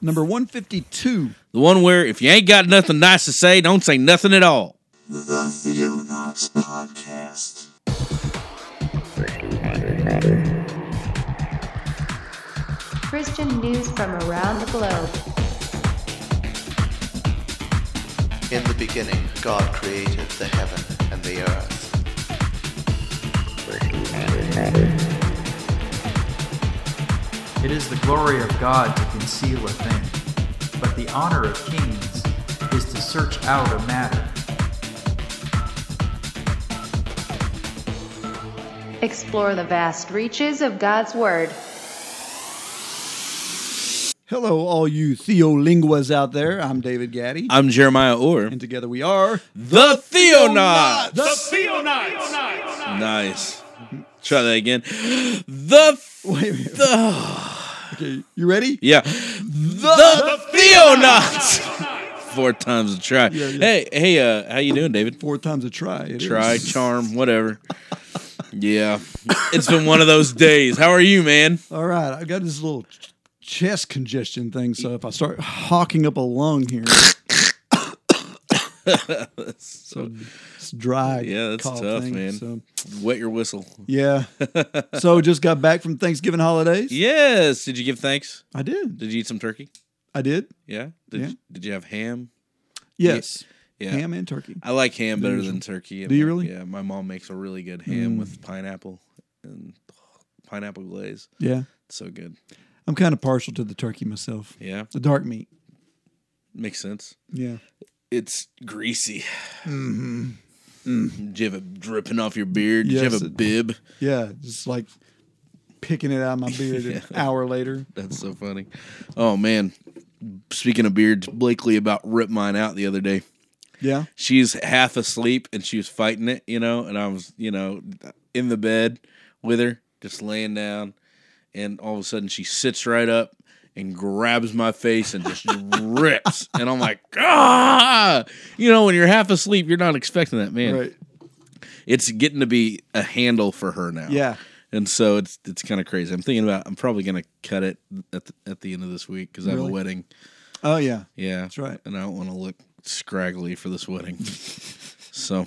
number 152. The one where if you ain't got nothing nice to say, don't say nothing at all. The Theonauts Podcast. Christian news from around the globe. In the beginning, God created the heaven and the earth. It is the glory of God to conceal a thing, but the honor of kings is to search out a matter. Explore the vast reaches of God's Word. Hello, all you Theolinguas out there. I'm David Gaddy. I'm Jeremiah Orr. and together we are The Theonauts. the Theonauts. Nice. Try that again. The Wait a minute. The Okay, you ready? yeah. The Theonauts. Four times a try. Yeah, yeah. Hey, hey, uh, how you doing, David? Four times a try. Try, is. charm, whatever. Yeah, it's been one of those days. How are you, man? All right, I got this little chest congestion thing, so if I start hawking up a lung here, so it's dry. Yeah, that's tough, thing, man. So Wet your whistle. yeah, so just got back from Thanksgiving holidays. Yes. Did you give thanks? I did. Did you eat some turkey? I did. Yeah. Did Yeah. You, did you have ham? Yes, Yeah. ham and turkey. I like ham better than turkey. Do you My- really? Yeah. My mom makes a really good ham Mm. with pineapple and pineapple glaze. Yeah, It's so good. I'm kind of partial to the turkey myself. Yeah. The dark meat. Makes sense. Yeah. It's greasy. Mm-hmm. Do you have it dripping off your beard? Did you have a it- bib? Yeah, just like picking it out of my beard an hour later. That's so funny. Oh man. Speaking of beards, Blakely about ripped mine out the other day. Yeah. She's half asleep and she was fighting it, you know, and I was, you know, in the bed with her, just laying down, and all of a sudden she sits right up and grabs my face and just rips. And I'm like, ah you know, when you're half asleep, you're not expecting that, man. Right. It's getting to be a handle for her now. Yeah. And so it's it's kind of crazy. I'm thinking about I'm probably gonna cut it at the, at the end of this week because I have Really? a wedding. Oh yeah. Yeah, That's right. And I don't want to look scraggly for this wedding. so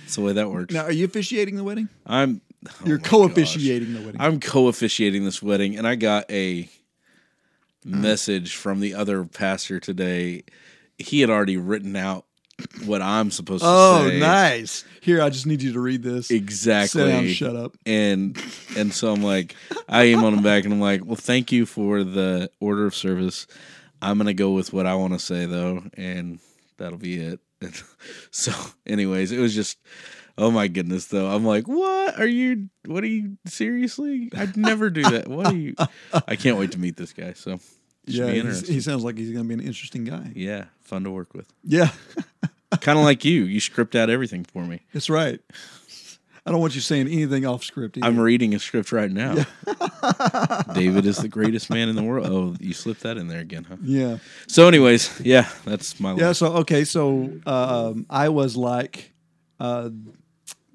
that's the way that works. Now, are you officiating the wedding? I'm oh You're my co-officiating the wedding. I'm co-officiating this wedding, and I got a Mm. message from the other pastor today. He had already written out what I'm supposed to oh, say. nice. Here, I just need you to read this. Exactly. Sit down, shut up. and and so I'm like, I on him back, and I'm like, well, thank you for the order of service. I'm gonna go with what I want to say though, and that'll be it. And so, anyways, it was just, oh my goodness, though. I'm like, what are you? What are you seriously? I'd never do that. What are you? I can't wait to meet this guy. So, Yeah, he sounds like he's going to be an interesting guy. yeah, fun to work with. Yeah, kind of like you. You script out everything for me. that's right. I don't want you saying anything off script. Either. I'm reading a script right now. David is the greatest man in the world. Oh, you slipped that in there again, huh? yeah, So, anyways, yeah, that's my life. yeah. life. So okay, so um, I was like uh,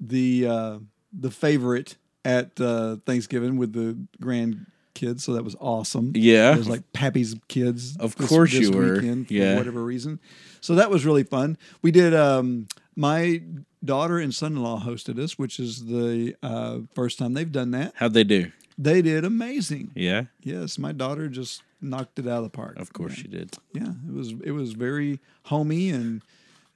the uh, the favorite at uh, Thanksgiving with the grandkids, so that was awesome. Yeah. It was like Pappy's kids. Of this- course this you were. Weekend for Yeah. whatever reason. So that was really fun. We did. Um, my daughter and son-in-law hosted us, which is the uh, first time they've done that. How'd they do? They did amazing. Yeah, Yes, my daughter just knocked it out of the park. of course she did. Yeah, it was it was very homey and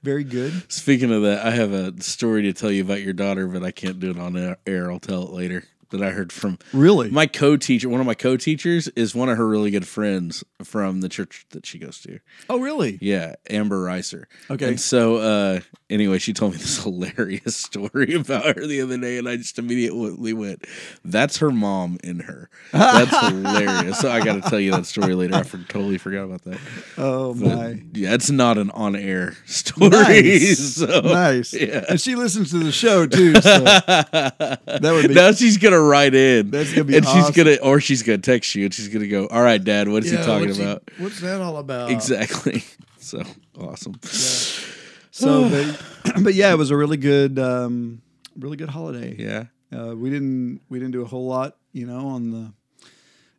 very good. Speaking of that, I have a story to tell you about your daughter, but I can't do it on air. I'll tell it later. That I heard from Really? my co-teacher. One of my co-teachers is one of her really good friends from the church that she goes to. oh, really? Yeah, Amber Reiser. Okay. And so, uh, anyway, she told me this hilarious story about her the other day, and I just immediately went, "That's her mom in her." That's hilarious. So I got to tell you that story later. I for, totally forgot about that. Oh But, my. yeah, it's not an on-air story. Nice. So, nice. yeah. And she listens to the show too. So that would be- now she's gonna write in. That's gonna be and she's gonna or she's gonna text you and she's gonna go, All right, Dad, what is he talking what's about? what's that all about? Exactly. So awesome. So, but, but yeah, it was a really good, um, really good holiday. Yeah. Uh, we didn't we didn't do a whole lot, you know, on the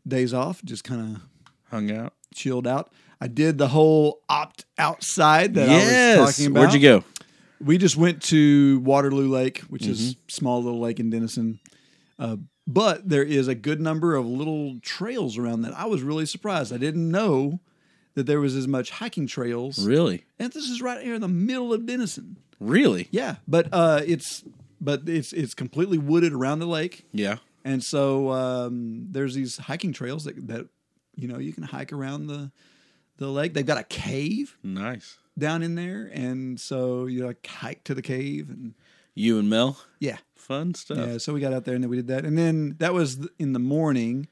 days off. Just kind of Hung out. chilled out. I did the whole opt outside that I was talking about. Where'd you go? We just went to Waterloo Lake, which is Mm-hmm. a small little lake in Denison. Uh, but there is a good number of little trails around that. I was really surprised. I didn't know that there was as much hiking trails. Really? And this is right here in the middle of Denison. Really? Yeah, but uh, it's but it's it's completely wooded around the lake, Yeah. and so um, there's these hiking trails that that you know you can hike around the the lake. They've got a cave Nice. down in there, and so you like hike to the cave, and You and Mel? yeah, Fun stuff. yeah. So we got out there and then we did that, and then that was in the morning,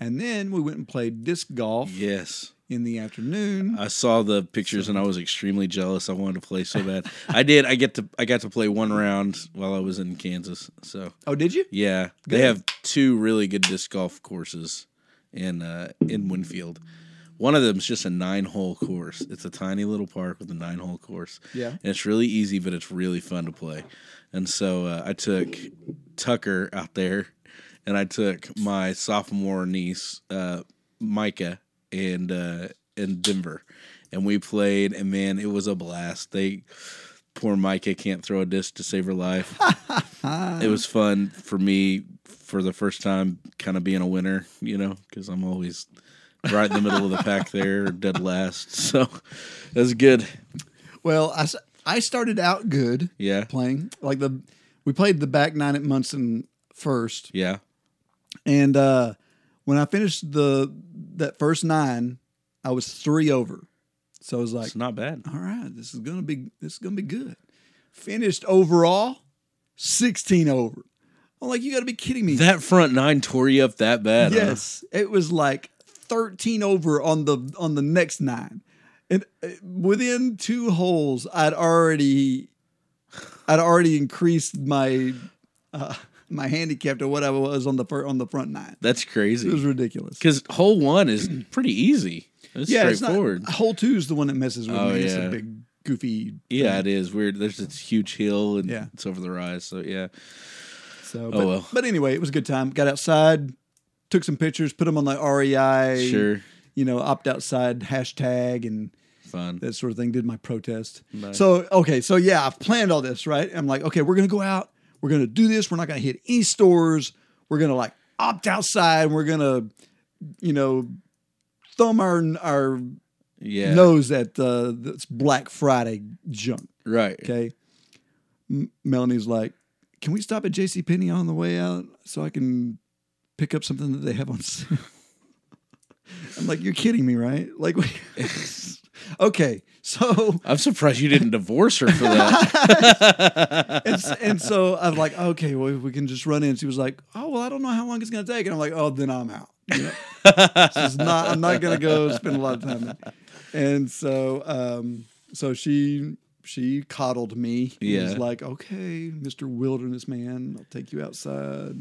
and then we went and played disc golf Yes. in the afternoon. I saw the pictures and I was extremely jealous. I wanted to play so bad. I did. I get to. I got to play one round while I was in Kansas. So oh, did you? yeah, they have two really good disc golf courses in uh, in Winfield. One of them is just a nine hole course. It's a tiny little park with a nine hole course. Yeah. and it's really easy, but it's really fun to play. And so uh, I took Tucker out there, and I took my sophomore niece, uh, Micah, and uh, in Denver, and we played. And man, it was a blast. They poor Micah can't throw a disc to save her life. it was fun for me for the first time, kind of being a winner, you know, because I'm always right in the middle of the pack there, dead last. So was good. Well, I, I started out good. Yeah. playing like the we played the back nine at Munson first, Yeah. and uh, when I finished the that first nine, I was three over. So I was like, It's not bad. all right, this is gonna be this is gonna be good. Finished overall, sixteen over. I'm like, you got to be kidding me. That front nine tore you up that bad. huh? yes, it was like thirteen over on the on the next nine, and uh, within two holes, I'd already I'd already increased my uh, my handicap to what I was on the fir- on the front nine. That's crazy. It was ridiculous. Because hole one is pretty easy. It's yeah, it's not, straightforward. hole two is the one that messes with Oh, me. It's yeah. a big goofy. yeah, thing. it is weird. There's this huge hill and Yeah. it's over the rise. So yeah, So, Oh, well. but anyway, it was a good time. Got outside, took some pictures, put them on the REI. sure, You know, opt outside hashtag and fun. that sort of thing. Did my protest. Nice. So okay, so yeah, I've planned all this, right? I'm like, okay, we're gonna go out. We're gonna do this. We're not gonna hit any stores. We're gonna like opt outside. We're gonna, you know, thumb our our Yeah, nose at uh, this Black Friday junk. right. Okay. M- Melanie's like, can we stop at J.C. Penney on the way out so I can pick up something that they have on sale? I'm like, you're kidding me, right? Like, we- okay, so I'm surprised you didn't divorce her for that. and, and so I'm like, okay, well, we can just run in. She was like, oh well, I don't know how long it's gonna take, and I'm like, oh, then I'm out. You know? not. I'm not gonna go spend a lot of time. And so, um, so she she coddled me. Yeah. was like, okay, Mister Wilderness Man, I'll take you outside.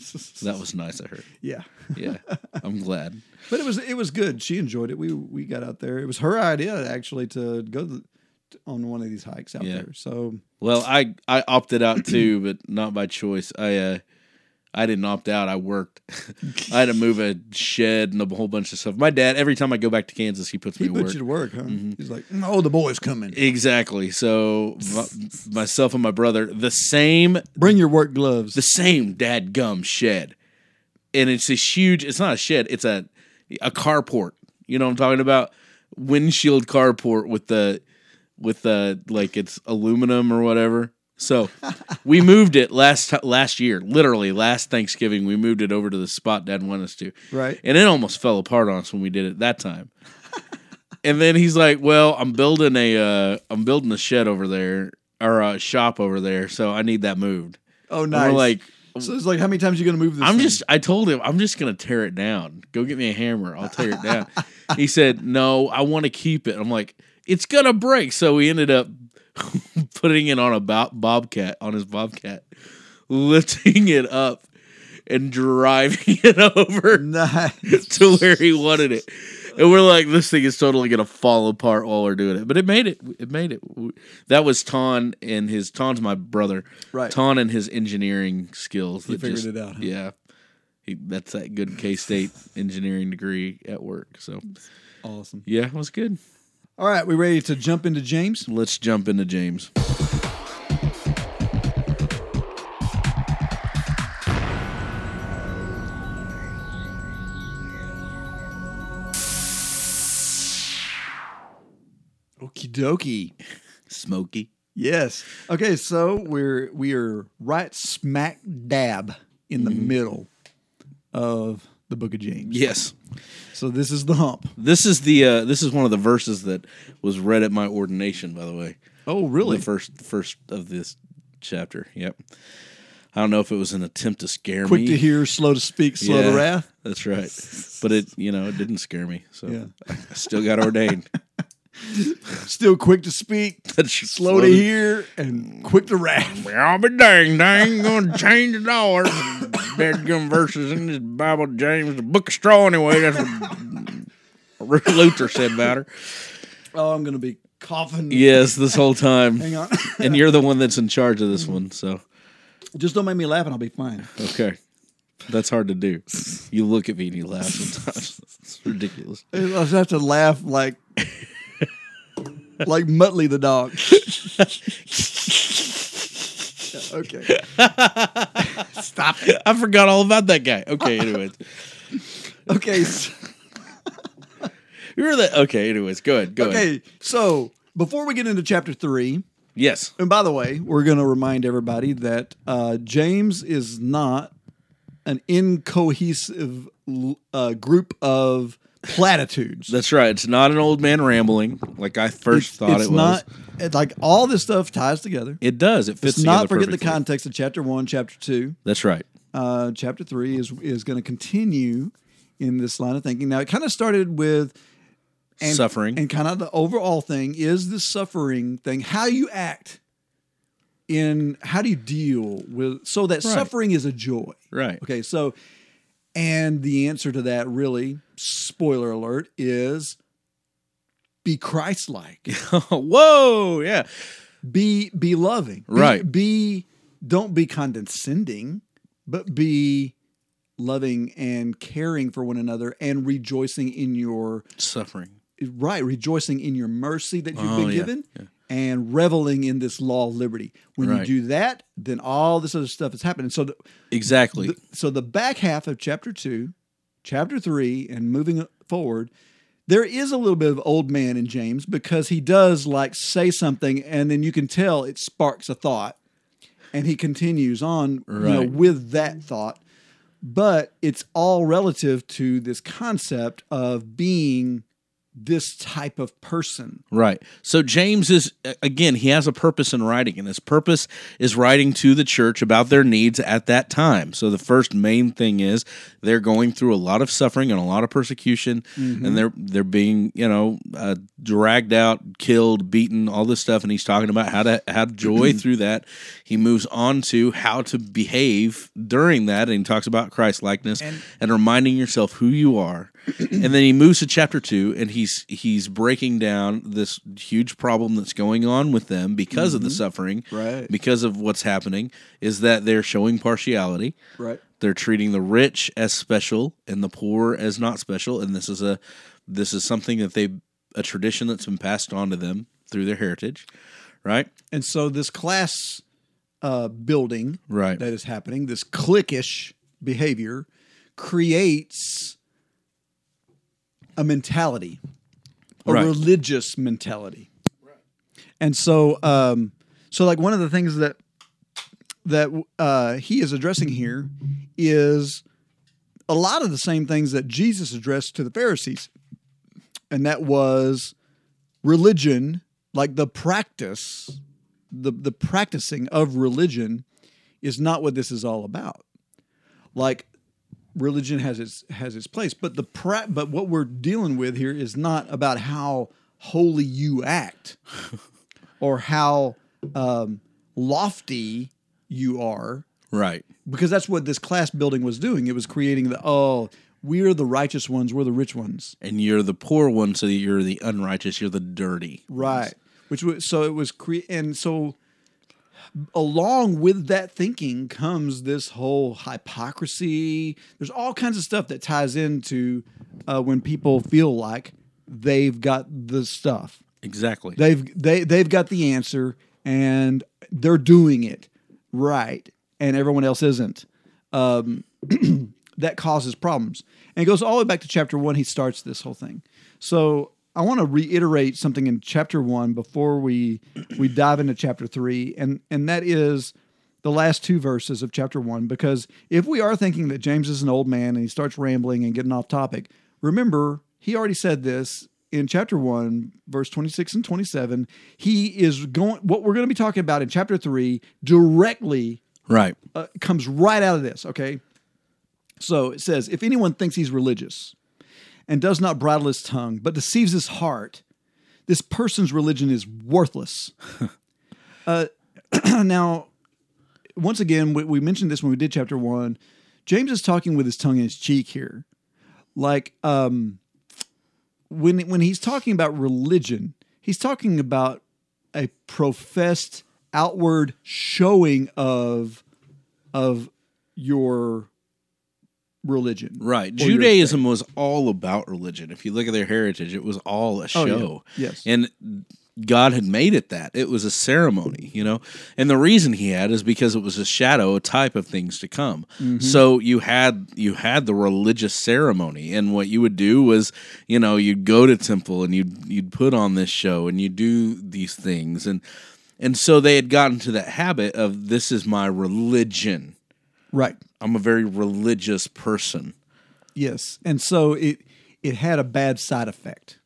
that was nice of her. yeah. Yeah, I'm glad. But it was it was good. She enjoyed it. We we got out there. It was her idea actually to go the, on one of these hikes out Yeah. there. So Well, I I opted out too, but not by choice. I uh I didn't opt out. I worked. I had to move a shed and a whole bunch of stuff. My dad, every time I go back to Kansas, he puts he me to work. you to work, huh? Mm-hmm. He's like, mm, oh, the boy's coming. Exactly. So my, myself and my brother, the same, Bring your work gloves. the same dad gum shed, and it's this huge. It's not a shed. It's a a carport. You know what I'm talking about? Windshield carport with the with the like it's aluminum or whatever. So we moved it last last year, literally last Thanksgiving. We moved it over to the spot Dad wanted us to, Right. And it almost fell apart on us when we did it that time. and then he's like, "Well, I'm building a uh, I'm building a shed over there or a shop over there, so I need that moved." Oh, nice. like, so it's like, how many times are you going to move this? I'm thing? just. I told him I'm just gonna tear it down. Go get me a hammer. I'll tear it down. he said, "No, I want to keep it." I'm like, "It's gonna break." So we ended up putting it on a bo- bobcat on his bobcat, lifting it up and driving it over nice. to where he wanted it. And we're like, this thing is totally gonna fall apart while we're doing it. But it made it. It made it. That was Ton and his Ton's my brother. Right. Ton and his engineering skills. He figured just- it out, huh? Yeah. He, that's that good K State engineering degree at work. So Awesome. Yeah, it was good. All right, we ready to jump into James? Let's jump into James. Okie dokie. Smoky. Yes. Okay, so we're we are right smack dab in the mm-hmm. middle of the book of James. Yes. So this is the hump. This is the uh, this is one of the verses that was read at my ordination. By the way, Oh, really? the first the first of this chapter. Yep. I don't know if it was an attempt to scare Quick me. Quick to hear, slow to speak, slow to wrath. That's right. But it you know it didn't scare me. So Yeah. I still got ordained. Still quick to speak, That's slow to hear, and quick to wrath. I'll be danged. I ain't gonna change the dollars. Dead gum verses in this Bible, James, the book of straw anyway. That's what Luther said about her. Oh, I'm gonna be coughing. Yes, this whole time. Hang on. And you're the one that's in charge of this one, so Just don't make me laugh and I'll be fine. okay. That's hard to do. You look at me and you laugh sometimes. It's ridiculous. I just have to laugh like like Muttley the dog. okay. Stop it. I forgot all about that guy. Okay, anyways. Okay. so- You're the okay, anyways. Go ahead. Go ahead. okay. So before we get into chapter three, Yes. and by the way, we're going to remind everybody that uh, James is not an incohesive uh, group of platitudes. That's right. It's not an old man rambling like I first thought it's it was. not it's like all this stuff ties together. it does. It fits Let's not forget the context of chapter one, chapter two. That's right. Uh, chapter three is is going to continue in this line of thinking. Now, it kind of started with and, Suffering. and kind of the overall thing is the suffering thing. How you act in how do you deal with so that Right. suffering is a joy. Right. Okay, so and the answer to that really, spoiler alert, is be Christ-like. Whoa, yeah. be be loving. Right. Be, don't be condescending, but be loving and caring for one another and rejoicing in your Suffering. right, rejoicing in your mercy that you've Oh, been yeah, given and reveling in this law of liberty. When Right. you do that, then all this other stuff is happening. So the, Exactly. the- so the back half of chapter 2, chapter 3 and moving forward there is a little bit of old man in James because he does like say something and then you can tell it sparks a thought and he continues on you know with that thought. But it's all relative to this concept of being this type of person Right. So James is again, he has a purpose in writing, and his purpose is writing to the church about their needs at that time. So the first main thing is they're going through a lot of suffering and a lot of persecution, and they're they're being you know uh, dragged out, killed, beaten, all this stuff, and he's talking about how to have joy through that. He moves on to how to behave during that, and he talks about Christ likeness and, reminding yourself who you are. and then he moves to chapter two, and he's he's breaking down this huge problem that's going on with them because of the suffering, Right. Because of what's happening is that they're showing partiality, right they're treating the rich as special and the poor as not special, and this is a this is something that they a tradition that's been passed on to them through their heritage, right? and so this class uh, building Right. that is happening, this cliquish behavior, creates a mentality, a Right. religious mentality. And so, um, so like one of the things that that uh, he is addressing here is a lot of the same things that Jesus addressed to the Pharisees, and that was religion, like the practice, the the practicing of religion, is not what this is all about. Like religion has its has its place, but the pra- but what we're dealing with here is not about how holy you act or how um, lofty you are, Right. because that's what this class building was doing. It was creating the oh, we're the righteous ones, we're the rich ones, And you're the poor one, so you're the unrighteous, you're the dirty. right? Which was so it was cre- and so along with that thinking comes this whole hypocrisy. There's all kinds of stuff that ties into uh, when people feel like they've got the stuff. Exactly. They've they they've got the answer and they're doing it right, and everyone else isn't. Um, that causes problems, and it goes all the way back to chapter one. He starts this whole thing. So I want to reiterate something in chapter one before we we dive into chapter three, and and that is the last two verses of chapter one. Because if we are thinking that James is an old man and he starts rambling and getting off topic, remember he already said this in chapter 1 verse 26 and 27 he is going what we're going to be talking about in chapter 3 directly right. uh, comes right out of this okay so it says if anyone thinks he's religious and does not bridle his tongue but deceives his heart. This person's religion is worthless. Uh, now once again we, we mentioned this when we did chapter 1 james is talking with his tongue in his cheek here. Like um when when he's talking about religion, he's talking about a professed outward showing of of your religion. Right. Judaism was all about religion. If you look at their heritage, it was all a Oh, yeah. show. Yes. And God had made it that. It was a ceremony, you know? And the reason he had is because it was a shadow, a type of things to come. Mm-hmm. So you had you had the religious ceremony and what you would do was, you know, you'd go to temple and you'd you'd put on this show and you'd do these things and and so they had gotten to that habit of this is my religion. Right. I'm a very religious person. Yes. And so it it had a bad side effect.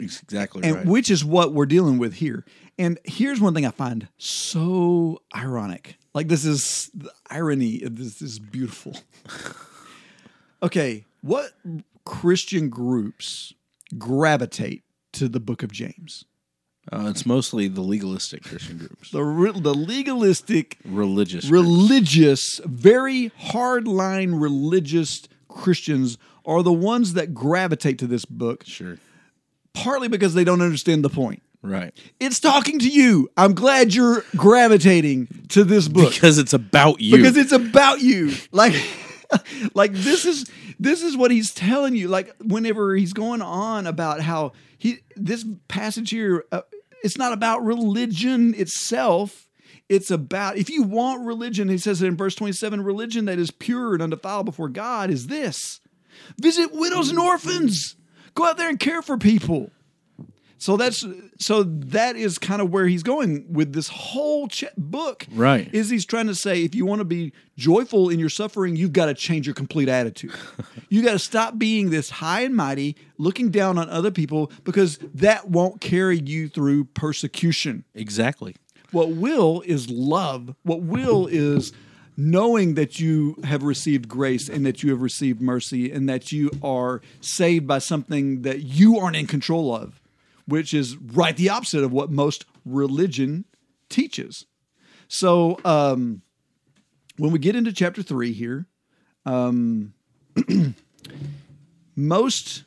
Exactly and right. which is what we're dealing with here. And here's one thing I find so ironic. Like this is the irony this is beautiful. okay, what Christian groups gravitate to the book of James? Uh, it's mostly the legalistic Christian groups, The re- the legalistic religious. religious, very hardline religious Christians are the ones that gravitate to this book Sure. partly because they don't understand the point. Right. It's talking to you. I'm glad you're gravitating to this book Because it's about you. because it's about you. Like, like this is this is what he's telling you. Like, whenever he's going on about how he this passage here, uh, it's not about religion itself. It's about if you want religion, he says in verse 27, religion that is pure and undefiled before God is this. Visit widows and orphans. Go out there and care for people. So that's so that is kind of where he's going with this whole ch- book. Right. Is he's trying to say if you want to be joyful in your suffering, you've got to change your complete attitude. you got to stop being this high and mighty, looking down on other people because that won't carry you through persecution. exactly. What will is love. What will is knowing that you have received grace and that you have received mercy and that you are saved by something that you aren't in control of, which is right the opposite of what most religion teaches. So, um, when we get into chapter three here, um, most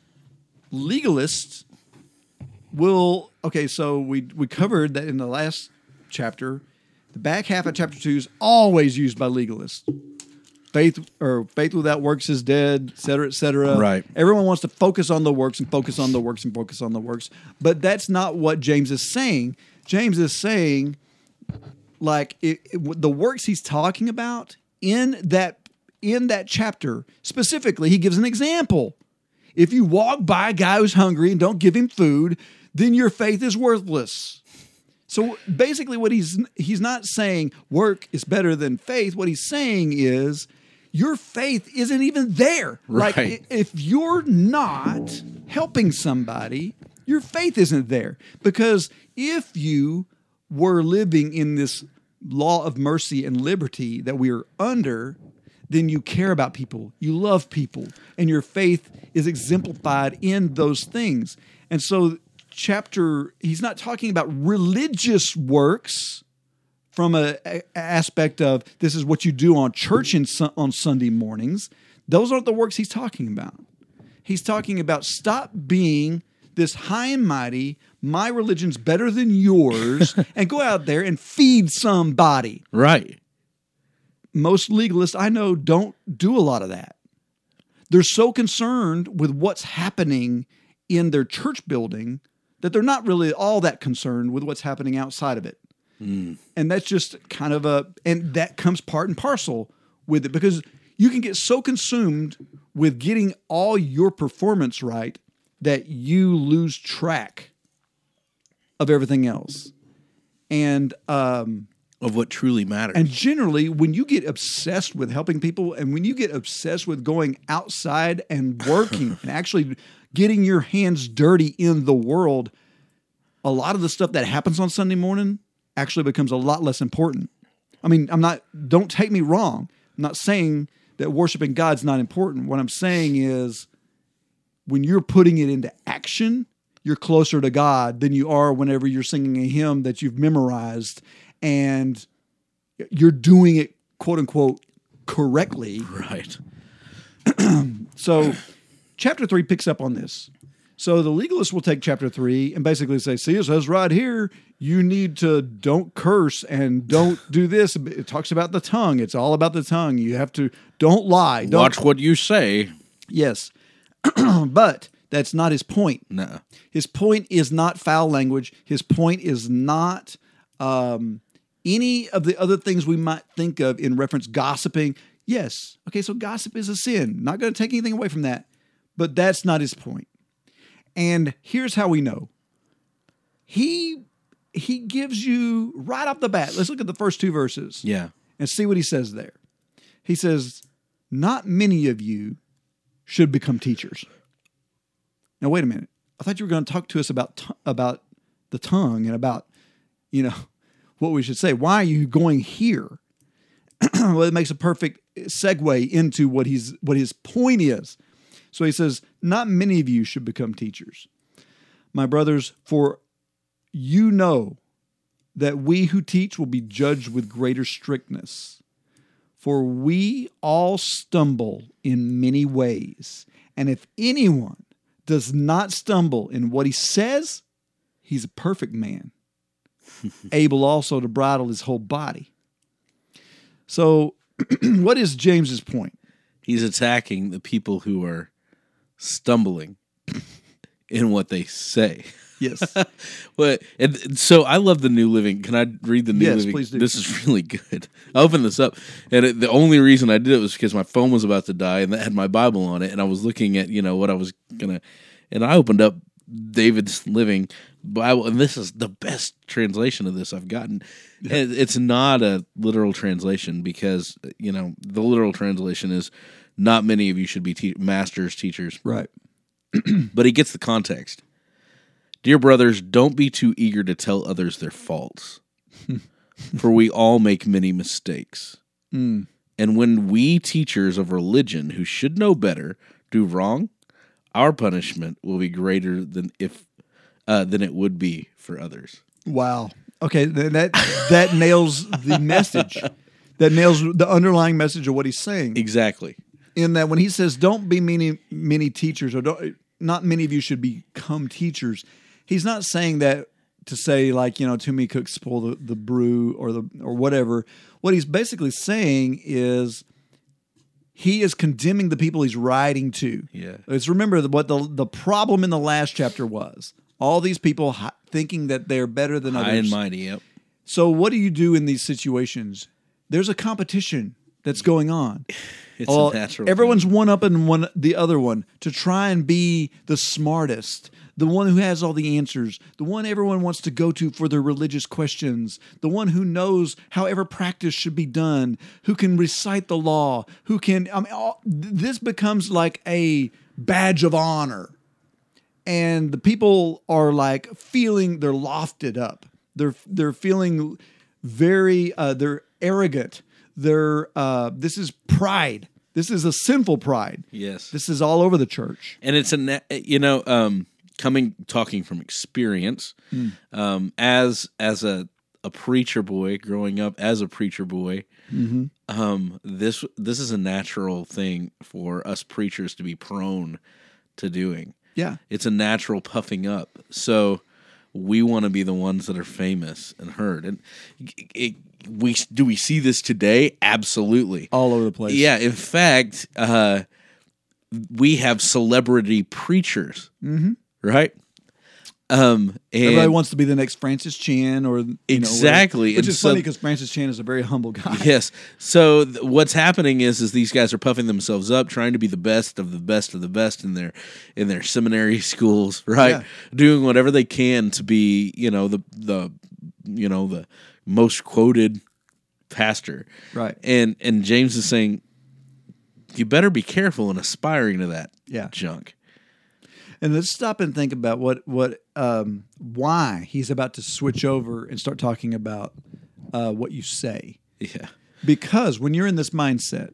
legalists will okay so we we covered that in the last chapter the back half of chapter 2 is always used by legalists faith or faith without works is dead et cetera et cetera. Right. everyone wants to focus on the works and focus on the works and focus on the works. But that's not what james is saying. James is saying like it, it- the works he's talking about in that in that chapter specifically he gives an example. If you walk by a guy who's hungry and don't give him food then your faith is worthless. So basically what he's he's not saying work is better than faith. What he's saying is your faith isn't even there Right. i- if you're not helping somebody your faith isn't there because if you were living in this law of mercy and liberty that we are under, then you care about people, you love people, and your faith is exemplified in those things. And so, chapter, he's not talking about religious works from a, a- aspect of this is what you do on church in, on Sunday mornings. Those aren't the works he's talking about. He's talking about stop being this high and mighty, my religion's better than yours, and go out there and feed somebody. Right. Most legalists I know don't do a lot of that. They're so concerned with what's happening in their church building that they're not really all that concerned with what's happening outside of it. And that's just kind of a, and that comes part and parcel with it because you can get so consumed with getting all your performance right that you lose track of everything else. And, um, Of what truly matters. and generally, when you get obsessed with helping people and when you get obsessed with going outside and working and actually getting your hands dirty in the world, a lot of the stuff that happens on Sunday morning actually becomes a lot less important. I mean, I'm not, don't take me wrong. I'm not saying that worshiping God's not important. What I'm saying is when you're putting it into action, you're closer to God than you are whenever you're singing a hymn that you've memorized and you're doing it quote unquote correctly. right. So chapter three picks up on this. So the legalist will take chapter three and basically say, see, it says right here, you need to don't curse and don't do this. It talks about the tongue. It's all about the tongue. You have to don't lie. Don't Watch what you say. yes. but that's not his point. No. His point is not foul language. His point is not um, any of the other things we might think of in reference gossiping. Yes, okay, so gossip is a sin. Not going to take anything away from that, but that's not his point. And here's how we know. He he gives you right off the bat. Let's look at the first two verses Yeah. and see what he says there. He says, Not many of you should become teachers. Now, wait a minute. I thought you were going to talk to us about, t- about the tongue and about, you know, what we should say. Why are you going here? well, it makes a perfect segue into what he's what his point is. So he says, Not many of you should become teachers. My brothers, for you know that we who teach will be judged with greater strictness. For we all stumble in many ways. And if anyone does not stumble in what he says, he's a perfect man, able also to bridle his whole body. So, what is James's point? He's attacking the people who are stumbling in what they say. Yes. But and so I love the New Living. Can I read the New Yes, Living? please do. This is really good. I opened this up, and it, the only reason I did it was because my phone was about to die, and that had my Bible on it, and I was looking at you know what I was gonna, and I opened up David's Living Bible, and this is the best translation of this I've gotten. And it's not a literal translation because you know the literal translation is not many of you should be te- masters teachers right. but he gets the context. Dear brothers, don't be too eager to tell others their faults, for we all make many mistakes. And when we teachers of religion who should know better do wrong, our punishment will be greater than if uh, than it would be for others. Wow. Okay, th- that that nails the message. That nails the underlying message of what he's saying. Exactly. In that when he says don't be many many teachers or don't not many of you should become teachers he's not saying that to say like you know too many cooks spoil the, the brew or the or whatever what he's basically saying is he is condemning the people he's writing to Yeah. let's remember what the the problem in the last chapter was all these people hi- thinking that they're better than High others and mighty. Yep. so what do you do in these situations? There's a competition that's going on. It's Well, a natural. everyone's one up and one the other one to try and be the smartest, the one who has all the answers, the one everyone wants to go to for their religious questions, the one who knows however practice should be done, who can recite the law, who can. I mean, all, this becomes like a badge of honor and the people are like feeling they're lofted up. They're they're feeling very uh, they're arrogant. They're uh, this is pride. This is a sinful pride. Yes. This is all over the church. and it's a you know um coming talking from experience um as as a a preacher boy growing up as a preacher boy um this this is a natural thing for us preachers to be prone to doing Yeah. it's a natural puffing up so we want to be the ones that are famous and heard and it, we do we see this today absolutely All over the place. yeah, in fact, uh, we have celebrity preachers right? Um, and Everybody wants to be the next Francis Chan or you know. Exactly, which and is so- funny because Francis Chan is a very humble guy. Yes. So th- what's happening is is these guys are puffing themselves up, trying to be the best of the best of the best in their in their seminary schools, right? Yeah. Doing whatever they can to be, you know, the the you know the most quoted pastor, Right. And and James is saying, you better be careful in aspiring to that Yeah. junk. And let's stop and think about what what um, why he's about to switch over and start talking about uh, what you say. Yeah. Because when you're in this mindset,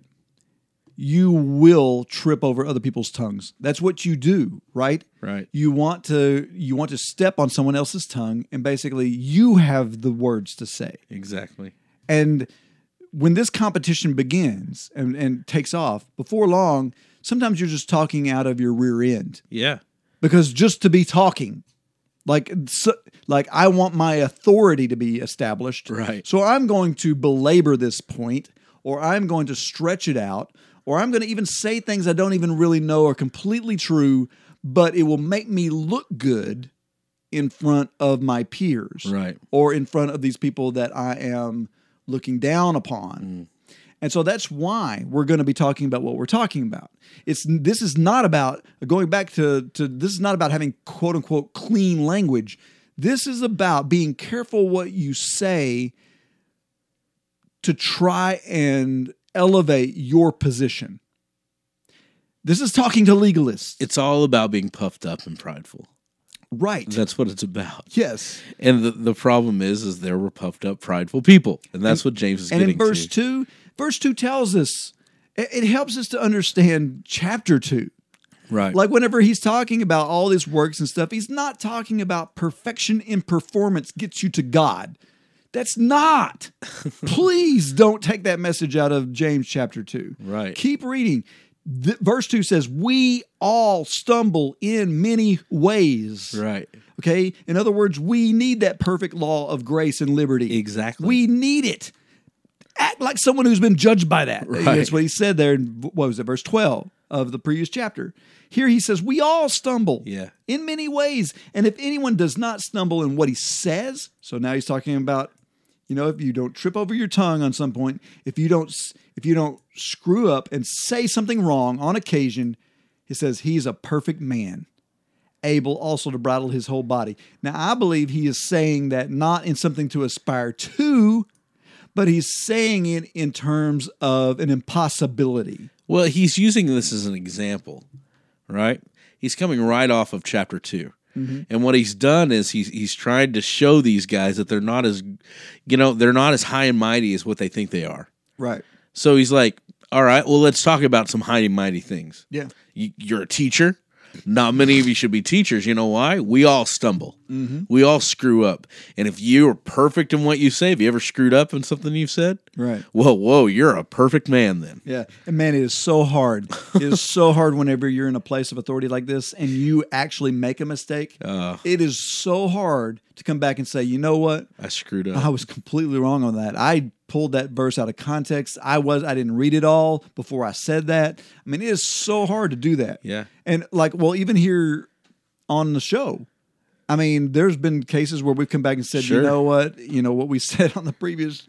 you will trip over other people's tongues. That's what you do, right? Right. You want to you want to step on someone else's tongue and basically you have the words to say. Exactly. And when this competition begins and, and takes off, before long, sometimes you're just talking out of your rear end Yeah. because just to be talking like so, like I want my authority to be established. Right. So I'm going to belabor this point or I'm going to stretch it out or I'm going to even say things I don't even really know are completely true, but it will make me look good in front of my peers. Right. Or in front of these people that I am looking down upon. Mm. And so that's why we're going to be talking about what we're talking about. It's this is not about going back to to this is not about having quote unquote clean language. This is about being careful what you say to try and elevate your position. This is talking to legalists. It's all about being puffed up and prideful. right. That's what it's about. yes. And the, the problem is, is there were puffed up, prideful people, and that's what James is And getting And in verse to. 2, verse 2 tells us it, it helps us to understand chapter 2. Right. Like whenever he's talking about all these works and stuff, he's not talking about perfection in performance gets you to God. That's not. Please don't take that message out of James chapter 2. Right. Keep reading. Th- verse 2 says, We all stumble in many ways. right. Okay. In other words, we need that perfect law of grace and liberty. Exactly. We need it. Act like someone who's been judged by that. Right. That's what he said there in what was it, verse 12 of the previous chapter. Here he says, We all stumble Yeah. in many ways. And if anyone does not stumble in what he says, so now he's talking about, you know, if you don't trip over your tongue on some point, if you don't if you don't screw up and say something wrong on occasion, he says he's a perfect man able also to bridle his whole body. Now, I believe he is saying that not in something to aspire to, but he's saying it in terms of an impossibility. Well, he's using this as an example, right? He's coming right off of chapter 2 Mm-hmm. And what he's done is he's he's tried to show these guys that they're not as you know, they're not as high and mighty as what they think they are. Right. So he's like, "All right, well, let's talk about some high and mighty things." Yeah. You, you're a teacher. Not many of you should be teachers. You know why? We all stumble. We all screw up. And if you are perfect in what you say, have you ever screwed up in something you've said? Right. Whoa, whoa, you're a perfect man then. Yeah. And man, it is so hard. it is so hard whenever you're in a place of authority like this and you actually make a mistake. Uh, it is so hard to come back and say, you know what? I screwed up. I was completely wrong on that. I pulled that verse out of context. I was I didn't read it all before I said that. I mean, it is so hard to do that. Yeah. And like, well, even here on the show, I mean, there's been cases where we've come back and said, Sure. you know what, you know what we said on the previous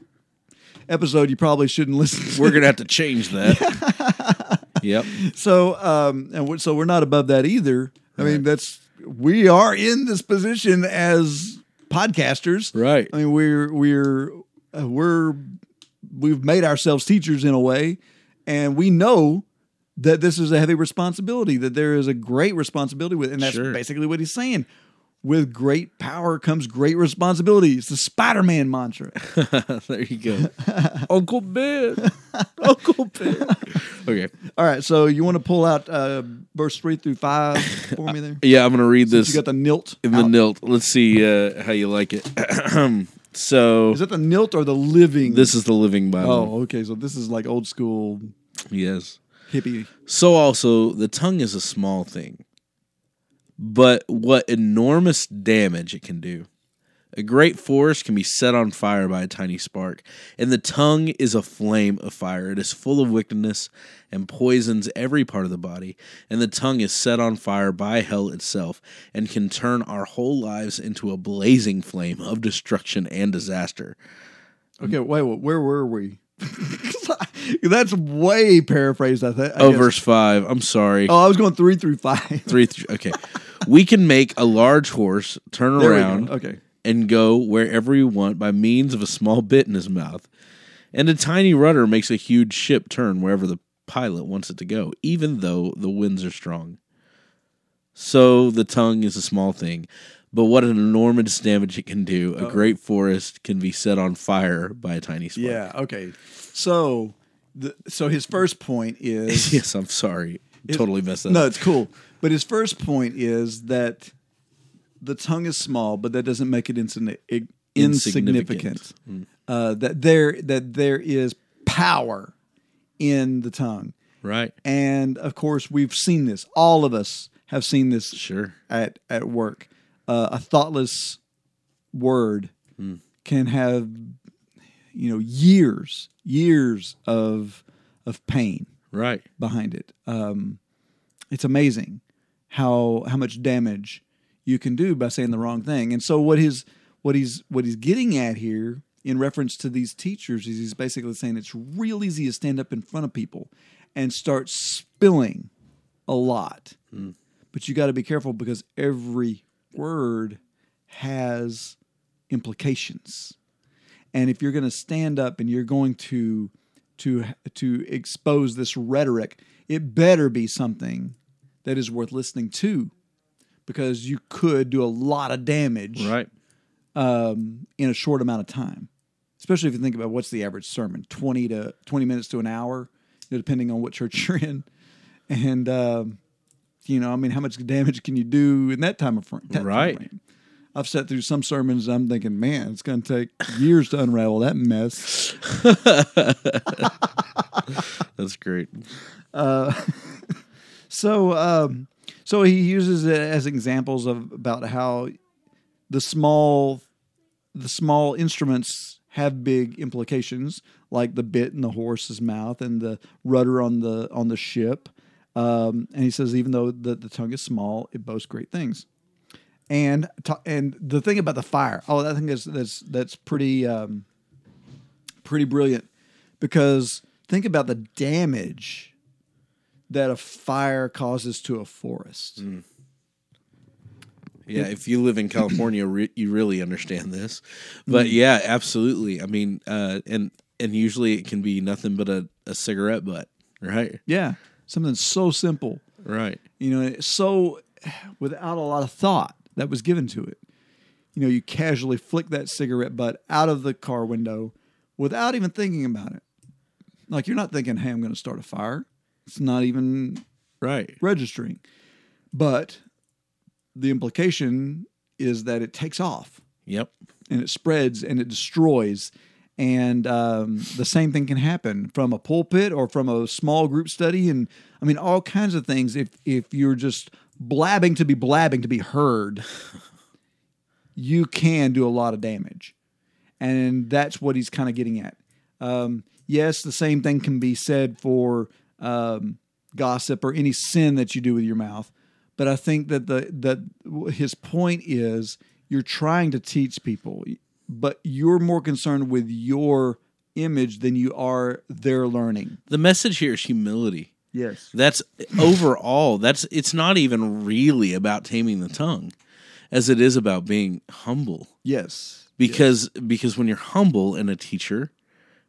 episode, you probably shouldn't listen. to. We're gonna have to change that. yep. So, um, and we're, so we're not above that either. I mean, that's we are in this position as podcasters, Right. I mean, we're we're uh, we're we've made ourselves teachers in a way, and we know that this is a heavy responsibility. That there is a great responsibility with, and that's Sure. basically what he's saying. With great power comes great responsibility. It's the Spider-Man mantra. there you go. Uncle Ben. Uncle Ben. Okay. All right, so you want to pull out uh, verse three through five for me there? Yeah, I'm gonna read You this You got the nilt. in the nilt. Let's see uh, how you like it. so Is that the nilt or the living? this is the Living Bible. Oh, okay. So this is like old school Yes. hippie. So also, the tongue is a small thing, but what enormous damage it can do. A great forest can be set on fire by a tiny spark, and the tongue is a flame of fire. It is full of wickedness and poisons every part of the body, and the tongue is set on fire by hell itself and can turn our whole lives into a blazing flame of destruction and disaster. Okay, wait, where were we? That's way paraphrased. I think. Oh, guess. verse 5. I'm sorry. Oh, I was going three through five. Three, th- okay. we can make a large horse turn There around Okay. And go wherever we want by means of a small bit in his mouth. And a tiny rudder makes a huge ship turn wherever the pilot wants it to go, even though the winds are strong. So the tongue is a small thing, but what an enormous damage it can do. A oh. great forest can be set on fire by a tiny spark. Yeah. Okay. So, the, so his first point is yes, I'm sorry. Totally messed up. no, it's cool. But his first point is that the tongue is small, but that doesn't make it ig- insignificant. Insignificant. Uh, that there that there is power in the tongue, Right. and of course we've seen this. All of us have seen this Sure. at at work. Uh, a thoughtless word can have you know years years of of pain Right. behind it. Um, it's amazing how how much damage you can do by saying the wrong thing. And so what his what he's what he's getting at here in reference to these teachers is he's basically saying it's real easy to stand up in front of people and start spilling a lot. Hmm. But you got to be careful because every word has implications. And if you're going to stand up and you're going to to to expose this rhetoric, it better be something that is worth listening to, because you could do a lot of damage Right. um, in a short amount of time. Especially if you think about what's the average sermon twenty to twenty minutes to an hour, you know, depending on what church you're in, and um, you know, I mean, how much damage can you do in that time of frame? Right. frame? I've sat through some sermons. I'm thinking, man, it's going to take years to unravel that mess. That's great. So, um, so he uses it as examples of about how the small, the small instruments have big implications, like the bit in the horse's mouth and the rudder on the on the ship. Um, and he says, even though the, the tongue is small, it boasts great things. And ta- and the thing about the fire, oh, I think that's that's that's pretty um, pretty brilliant because think about the damage that a fire causes to a forest. Yeah, if you live in California, re- you really understand this. But yeah, absolutely. I mean, uh, and and usually it can be nothing but a, a cigarette butt, right? Yeah, something so simple, Right. you know, so without a lot of thought that was given to it. You know, you casually flick that cigarette butt out of the car window without even thinking about it. Like you're not thinking, "Hey, I'm going to start a fire." It's not even Right. registering. But the implication is that it takes off. Yep. and it spreads and it destroys. And um, the same thing can happen from a pulpit or from a small group study, and I mean all kinds of things. If if you're just blabbing to be blabbing to be heard, you can do a lot of damage, and that's what he's kind of getting at. Um, yes, the same thing can be said for um, gossip or any sin that you do with your mouth. But I think that the that his point is you're trying to teach people, but you're more concerned with your image than you are their learning. The message here is humility. Yes. That's overall. That's it's not even really about taming the tongue, as it is about being humble. Yes. Because because when you're humble and a teacher,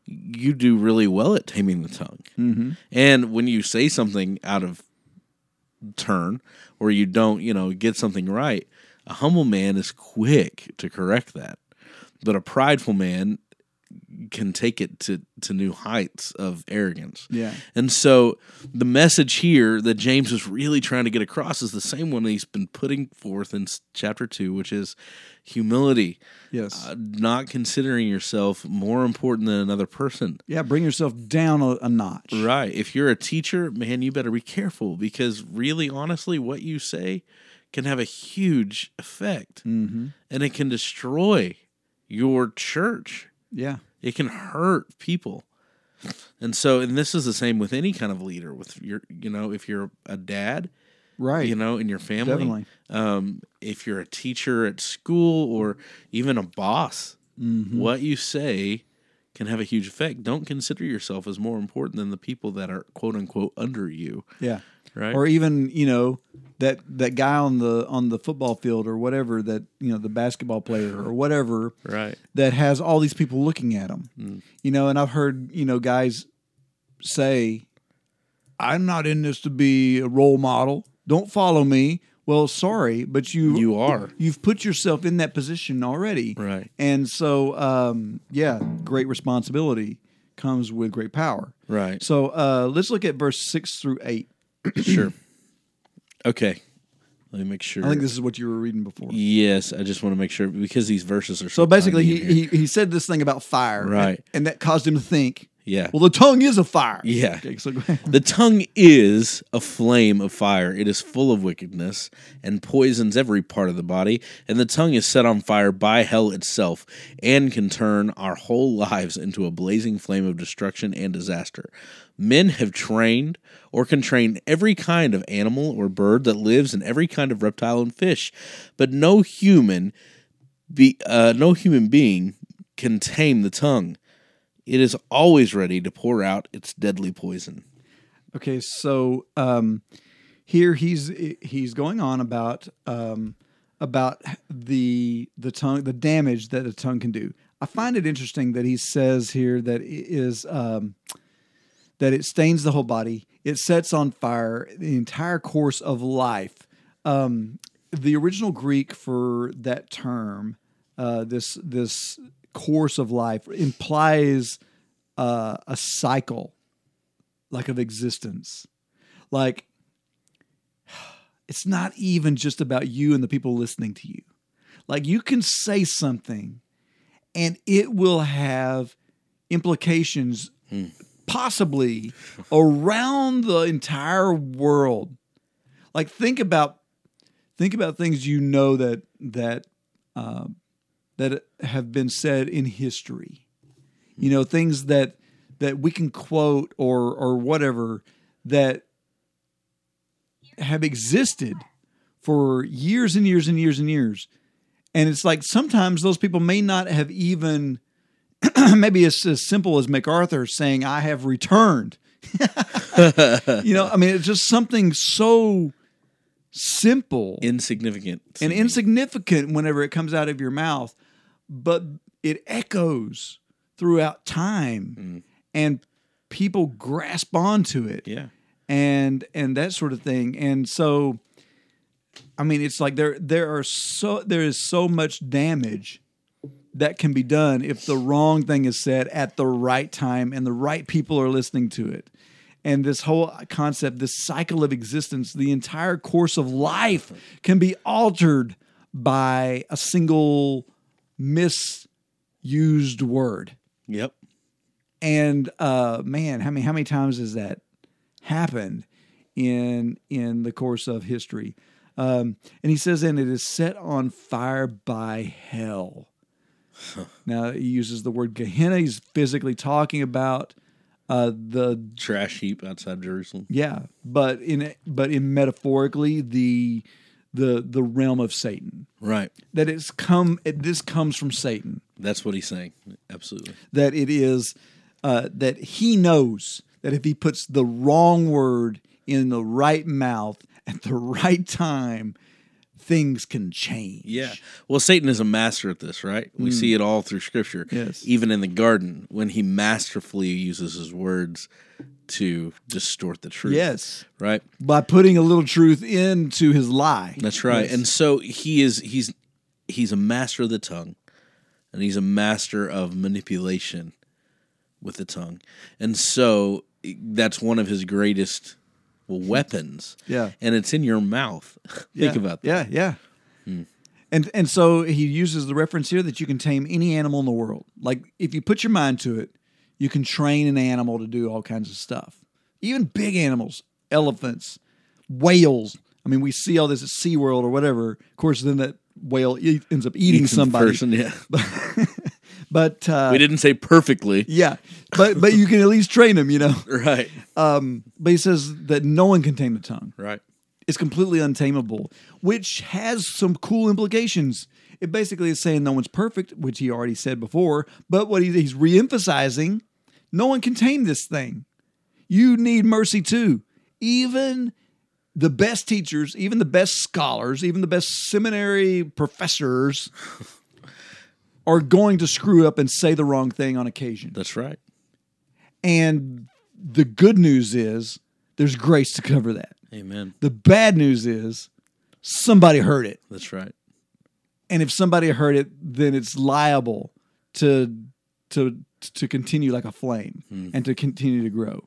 you do really well at taming the tongue. Mm-hmm. And when you say something out of turn or you don't, you know, get something right, a humble man is quick to correct that. But a prideful man can take it to, to new heights of arrogance. Yeah. And so the message here that James is really trying to get across is the same one he's been putting forth in chapter 2, which is humility. Yes. Uh, not considering yourself more important than another person. yeah. Bring yourself down a, a notch. Right. If you're a teacher, man, you better be careful because really honestly what you say can have a huge effect, mm-hmm. and it can destroy your church. Yeah. It can hurt people. And so, and this is the same with any kind of leader. With your, you know, if you're a dad, Right. you know, in your family, Definitely. um, if you're a teacher at school or even a boss, Mm-hmm. what you say can have a huge effect. Don't consider yourself as more important than the people that are quote unquote under you. Yeah. Right. Or even, you know, that that guy on the on the football field or whatever that, you know, the basketball player or whatever Right. that has all these people looking at him. Mm. You know, and I've heard, you know, guys say I'm not in this to be a role model. Don't follow me. Well, sorry, but you You are. you've put yourself in that position already. Right. And so um yeah, great responsibility comes with great power. Right. So uh let's look at verse 6 through 8. Sure. Okay. Let me make sure. I think this is what you were reading before. Yes, I just want to make sure because these verses are so. So basically, he, he he said this thing about fire, Right. And, that caused him to think, yeah. well, the tongue is a fire. Yeah. Okay, so go ahead. The tongue is a flame of fire. It is full of wickedness and poisons every part of the body. And the tongue is set on fire by hell itself and can turn our whole lives into a blazing flame of destruction and disaster. Men have trained or can train every kind of animal or bird that lives in every kind of reptile and fish, but no human be uh, no human being can tame the tongue. It is always ready to pour out its deadly poison. Okay, so um, here he's he's going on about um, about the the tongue, the damage that the tongue can do. I find it interesting that he says here that it is um, that it stains the whole body, it sets on fire the entire course of life. Um, the original Greek for that term, uh, this this course of life, implies uh, a cycle like of existence. Like it's not even just about you and the people listening to you. Like you can say something and it will have implications possibly around the entire world. Like think about think about things you know that that um, that have been said in history. You know, things that that we can quote or or whatever that have existed for years and years and years and years. And it's like sometimes those people may not have even maybe it's as simple as MacArthur saying, I have returned. you know, I mean, it's just something so simple Insignificant. and insignificant whenever it comes out of your mouth, but it echoes throughout time mm. and people grasp onto it Yeah. and and that sort of thing. And so I mean it's like there there are so there is so much damage that can be done if the wrong thing is said at the right time and the right people are listening to it. And this whole concept, this cycle of existence, the entire course of life can be altered by a single misused word. Yep. And uh, man, how many how many times has that happened in in the course of history? Um, and he says, and it is set on fire by hell. Now he uses the word Gehenna. He's physically talking about uh, the Trash heap outside Jerusalem. yeah, but in but in metaphorically the the the realm of Satan. Right. That it's come. It, this comes from Satan. That's what he's saying. Absolutely. that it is uh, that he knows that if he puts the wrong word in the right mouth at the right time, things can change. Yeah. Well, Satan is a master at this, right? We see mm. it all through scripture. Yes. Even in the garden, when he masterfully uses his words to distort the truth. Yes. Right? By putting a little truth into his lie. That's right. Yes. And so he is he's he's a master of the tongue and he's a master of manipulation with the tongue. And so that's one of his greatest weapons. Yeah. And it's in your mouth. Think Yeah. about that. Yeah, yeah. Hmm. And and so he uses the reference here that you can tame any animal in the world. Like if you put your mind to it, you can train an animal to do all kinds of stuff. Even big animals, elephants, whales. I mean, we see all this at SeaWorld or whatever. Of course, then that whale ends up eating Eats somebody. person, yeah. But uh, we didn't say perfectly. yeah, but but you can at least train them, you know. Right. Um, but he says that no one can tame the tongue. Right. It's completely untamable, which has some cool implications. It basically is saying no one's perfect, which he already said before. But what he, he's reemphasizing, no one can tame this thing. You need mercy too. Even the best teachers, even the best scholars, even the best seminary professors are going to screw up and say the wrong thing on occasion. That's right. And the good news is there's grace to cover that. Amen. The bad news is somebody heard it. That's right. And if somebody heard it, then it's liable to to to continue like a flame and to continue to grow.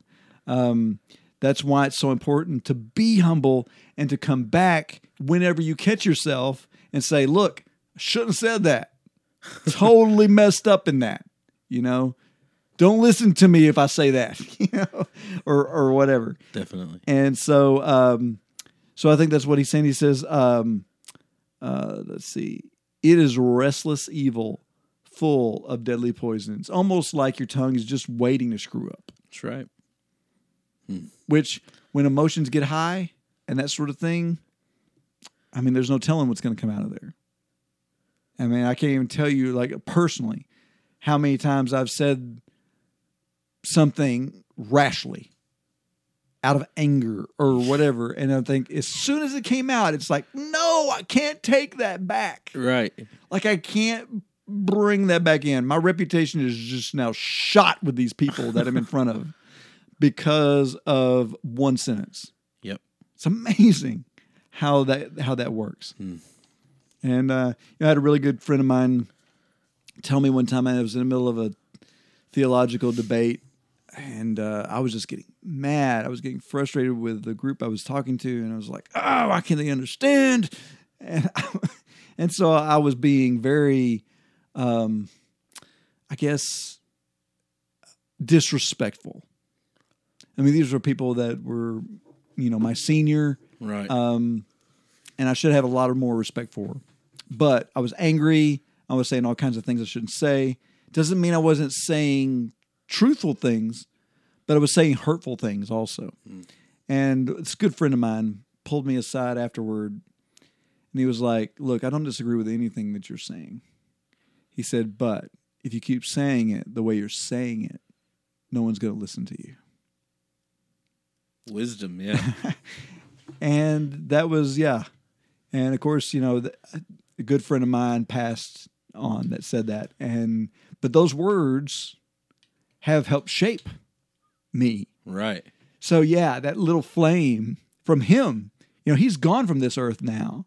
Um, that's why it's so important to be humble and to come back whenever you catch yourself and say, "Look, I shouldn't have said that. totally messed up in that." You know, don't listen to me if I say that. You know, or or whatever. Definitely. And so, um, so I think that's what he's saying. He says, um, uh, let's see, it is restless evil, full of deadly poisons, almost like your tongue is just waiting to screw up. That's right. Which, when emotions get high and that sort of thing, I mean, there's no telling what's going to come out of there. I mean, I can't even tell you, like personally, how many times I've said something rashly out of anger or whatever. And I think as soon as it came out, it's like, no, I can't take that back. Right. Like, I can't bring that back in. My reputation is just now shot with these people that I'm in front of because of one sentence. Yep. It's amazing how that how that works. Hmm. And uh, I had a really good friend of mine tell me one time I was in the middle of a theological debate, and uh, I was just getting mad. I was getting frustrated with the group I was talking to, and I was like, "Oh, why can't they understand?" And and so I was being very, um, I guess, disrespectful. I mean, these were people that were, you know, my senior Right. um, and I should have a lot of more respect for. But I was angry. I was saying all kinds of things I shouldn't say. Doesn't mean I wasn't saying truthful things, but I was saying hurtful things also. Hmm. And this good friend of mine pulled me aside afterward, and he was like, "Look, I don't disagree with anything that you're saying." He said, "But if you keep saying it the way you're saying it, no one's going to listen to you." Wisdom, yeah. and that was yeah and of course you know a good friend of mine passed on that said that and but those words have helped shape me right. so yeah that little flame from him you know he's gone from this earth now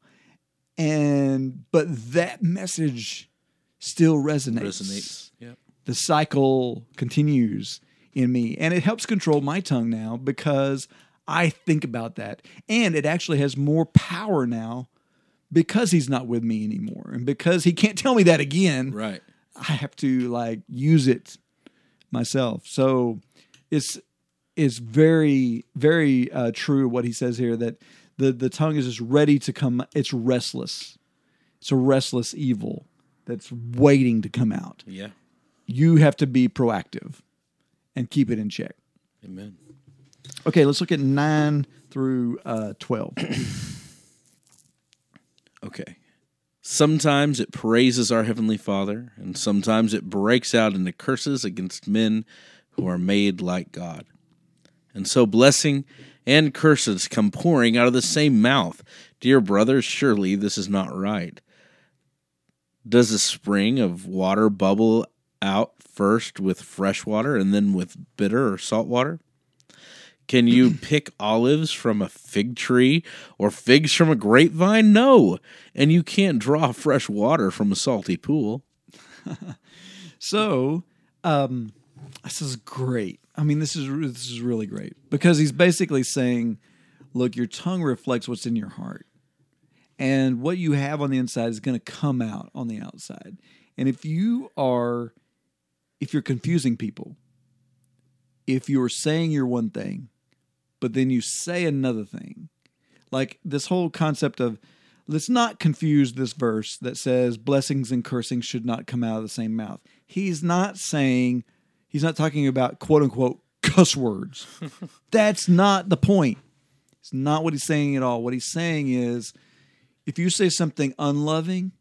and but that message still resonates Resonates. Yep. the cycle continues in me and it helps control my tongue now because I think about that and it actually has more power now because he's not with me anymore and because he can't tell me that again Right. I have to like use it myself so it's it's very very uh, true what he says here that the the tongue is just ready to come it's restless it's a restless evil that's waiting to come out Yeah. you have to be proactive and keep it in check. Amen. Okay, let's look at 9 through uh, 12. Okay. Sometimes it praises our Heavenly Father, and sometimes it breaks out into curses against men who are made like God. And so blessing and curses come pouring out of the same mouth. Dear brothers, surely this is not right. Does a spring of water bubble out first with fresh water and then with bitter or salt water? Can you pick olives from a fig tree or figs from a grapevine? No. And you can't draw fresh water from a salty pool. So, um, this is great. I mean, this is this is really great because he's basically saying, look, your tongue reflects what's in your heart. And what you have on the inside is going to come out on the outside. And if you are if you're confusing people, if you're saying you're one thing, but then you say another thing, Like this whole concept of let's not confuse this verse that says blessings and cursing should not come out of the same mouth. He's not saying he's not talking about quote unquote cuss words. That's not the point. It's not what he's saying at all. What he's saying is if you say something unloving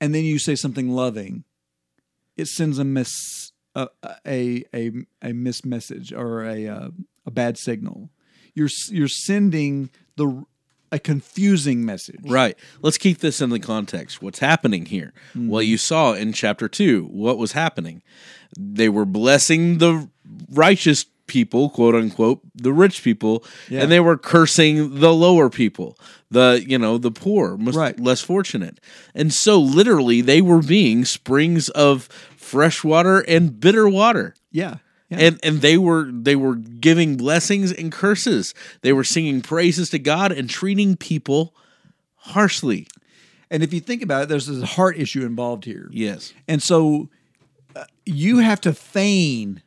and then you say something loving, it sends a miss a a a, a miss message or a uh, a bad signal. You're you're sending the a confusing message. Right. Let's keep this in the context. What's happening here? Hmm. Well, you saw in chapter 2 what was happening. They were blessing the righteous people, quote unquote, the rich people, Yeah. and they were cursing the lower people, the, you know, the poor, most, Right. less fortunate. And so literally they were being springs of fresh water and bitter water Yeah. Yeah. and and they were they were giving blessings and curses. They were singing praises to God and treating people harshly. and if you think about it, there's a heart issue involved here. Yes. And so uh, you have to feign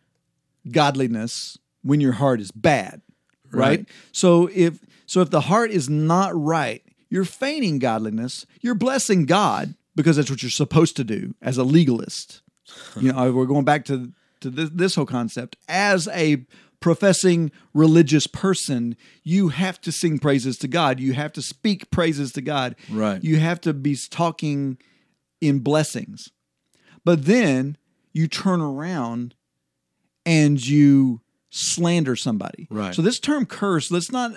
godliness when your heart is bad, right? Right. So if so if the heart is not right, you're feigning godliness, you're blessing God because that's what you're supposed to do as a legalist. You know, we're going back to to this, this whole concept as a professing religious person, you have to sing praises to God. You have to speak praises to God. Right. You have to be talking in blessings. But then you turn around and you slander somebody. Right. So this term curse, let's not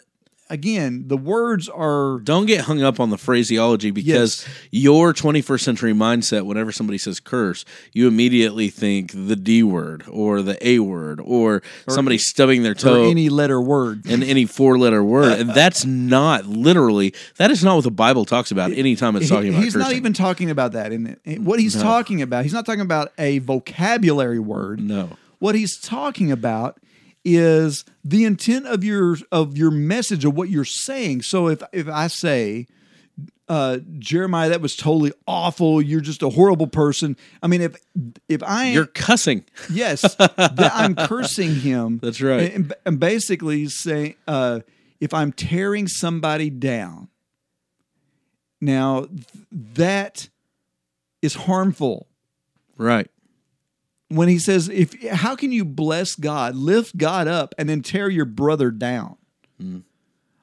again, the words are Don't get hung up on the phraseology because your 21st century mindset, whenever somebody says curse, you immediately think the D word or the A word or, somebody stubbing their or toe any letter word. And any four letter word. And that's not literally, that is not what the Bible talks about anytime it's talking He- about he's not even talking about that in it. What he's talking about, he's not talking about a vocabulary word. No. What he's talking about is the intent of your of your message of what you're saying. So if if I say uh, Jeremiah, that was totally awful. You're just a horrible person. I mean, if if I You're cussing. yes, that I'm cursing him. That's right. And, and basically saying, uh, if I'm tearing somebody down, now th- that is harmful. Right. When he says, "If how can you bless God, lift God up, and then tear your brother down?"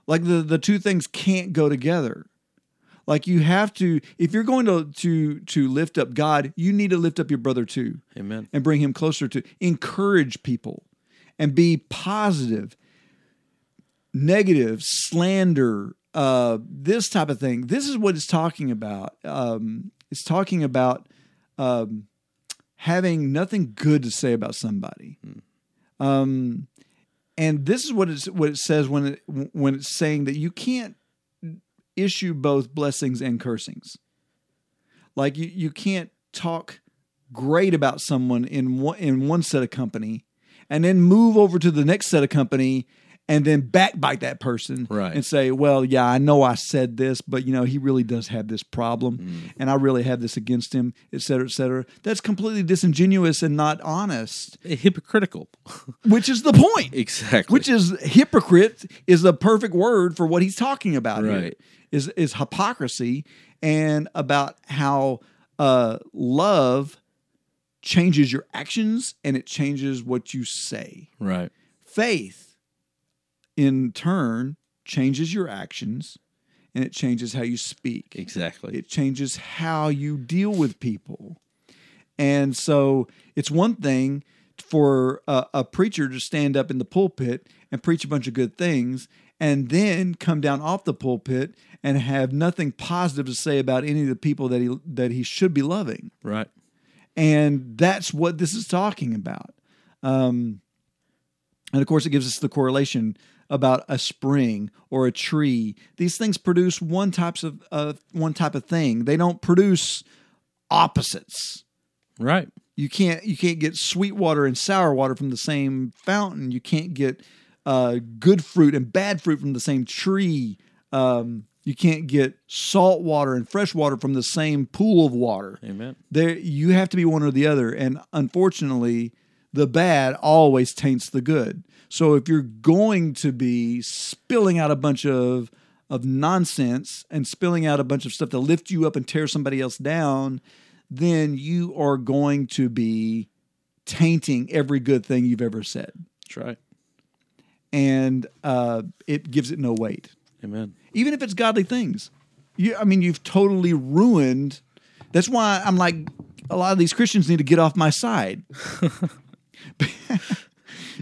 Like the the two things can't go together. Like you have to, if you're going to to to lift up God, you need to lift up your brother too Amen. and bring him closer to encourage people and be positive negative slander uh this type of thing this is what it's talking about um it's talking about um having nothing good to say about somebody. Um and this is what it's what it says when it when it's saying that you can't issue both blessings and cursings. Like you you can't talk great about someone in one in one set of company and then move over to the next set of company and then backbite that person Right. and say, "Well, yeah, I know I said this, but you know he really does have this problem, Mm. and I really have this against him, et cetera, et cetera." That's completely disingenuous and not honest, Hypocritical. which is the point. Exactly. Which is hypocrite is the perfect word for what he's talking about. Right. Is is hypocrisy and about how uh, love changes your actions and it changes what you say. right. Faith, in turn, changes your actions and it changes how you speak. Exactly. It changes how you deal with people. And so it's one thing for a, a preacher to stand up in the pulpit and preach a bunch of good things and then come down off the pulpit and have nothing positive to say about any of the people that he that he should be loving. right. And that's what this is talking about. Um, and of course, it gives us the correlation about a spring or a tree. These things produce one types of uh, one type of thing. They don't produce opposites. Right. You can't you can't get sweet water and sour water from the same fountain. You can't get uh, good fruit and bad fruit from the same tree. Um, you can't get salt water and fresh water from the same pool of water Amen. there you have to be one or the other and unfortunately the bad always taints the good So if you're going to be spilling out a bunch of of nonsense and spilling out a bunch of stuff to lift you up and tear somebody else down, then you are going to be tainting every good thing you've ever said, That's right. and uh, it gives it no weight. Amen. even if it's godly things. You, I mean, you've totally ruined. That's why I'm like, a lot of these Christians need to get off my side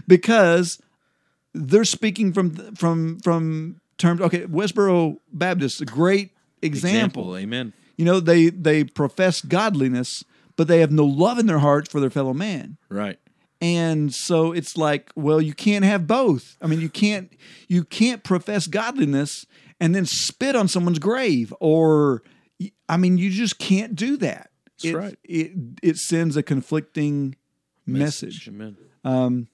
because they're speaking from from from terms. Okay, Westboro Baptist, a great example. Amen. You know, they they profess godliness, but they have no love in their hearts for their fellow man. Right. And so it's like, well, you can't have both. I mean, you can't you can't profess godliness and then spit on someone's grave, or I mean, you just can't do that. That's it, right. It it sends a conflicting message. Amen. Um,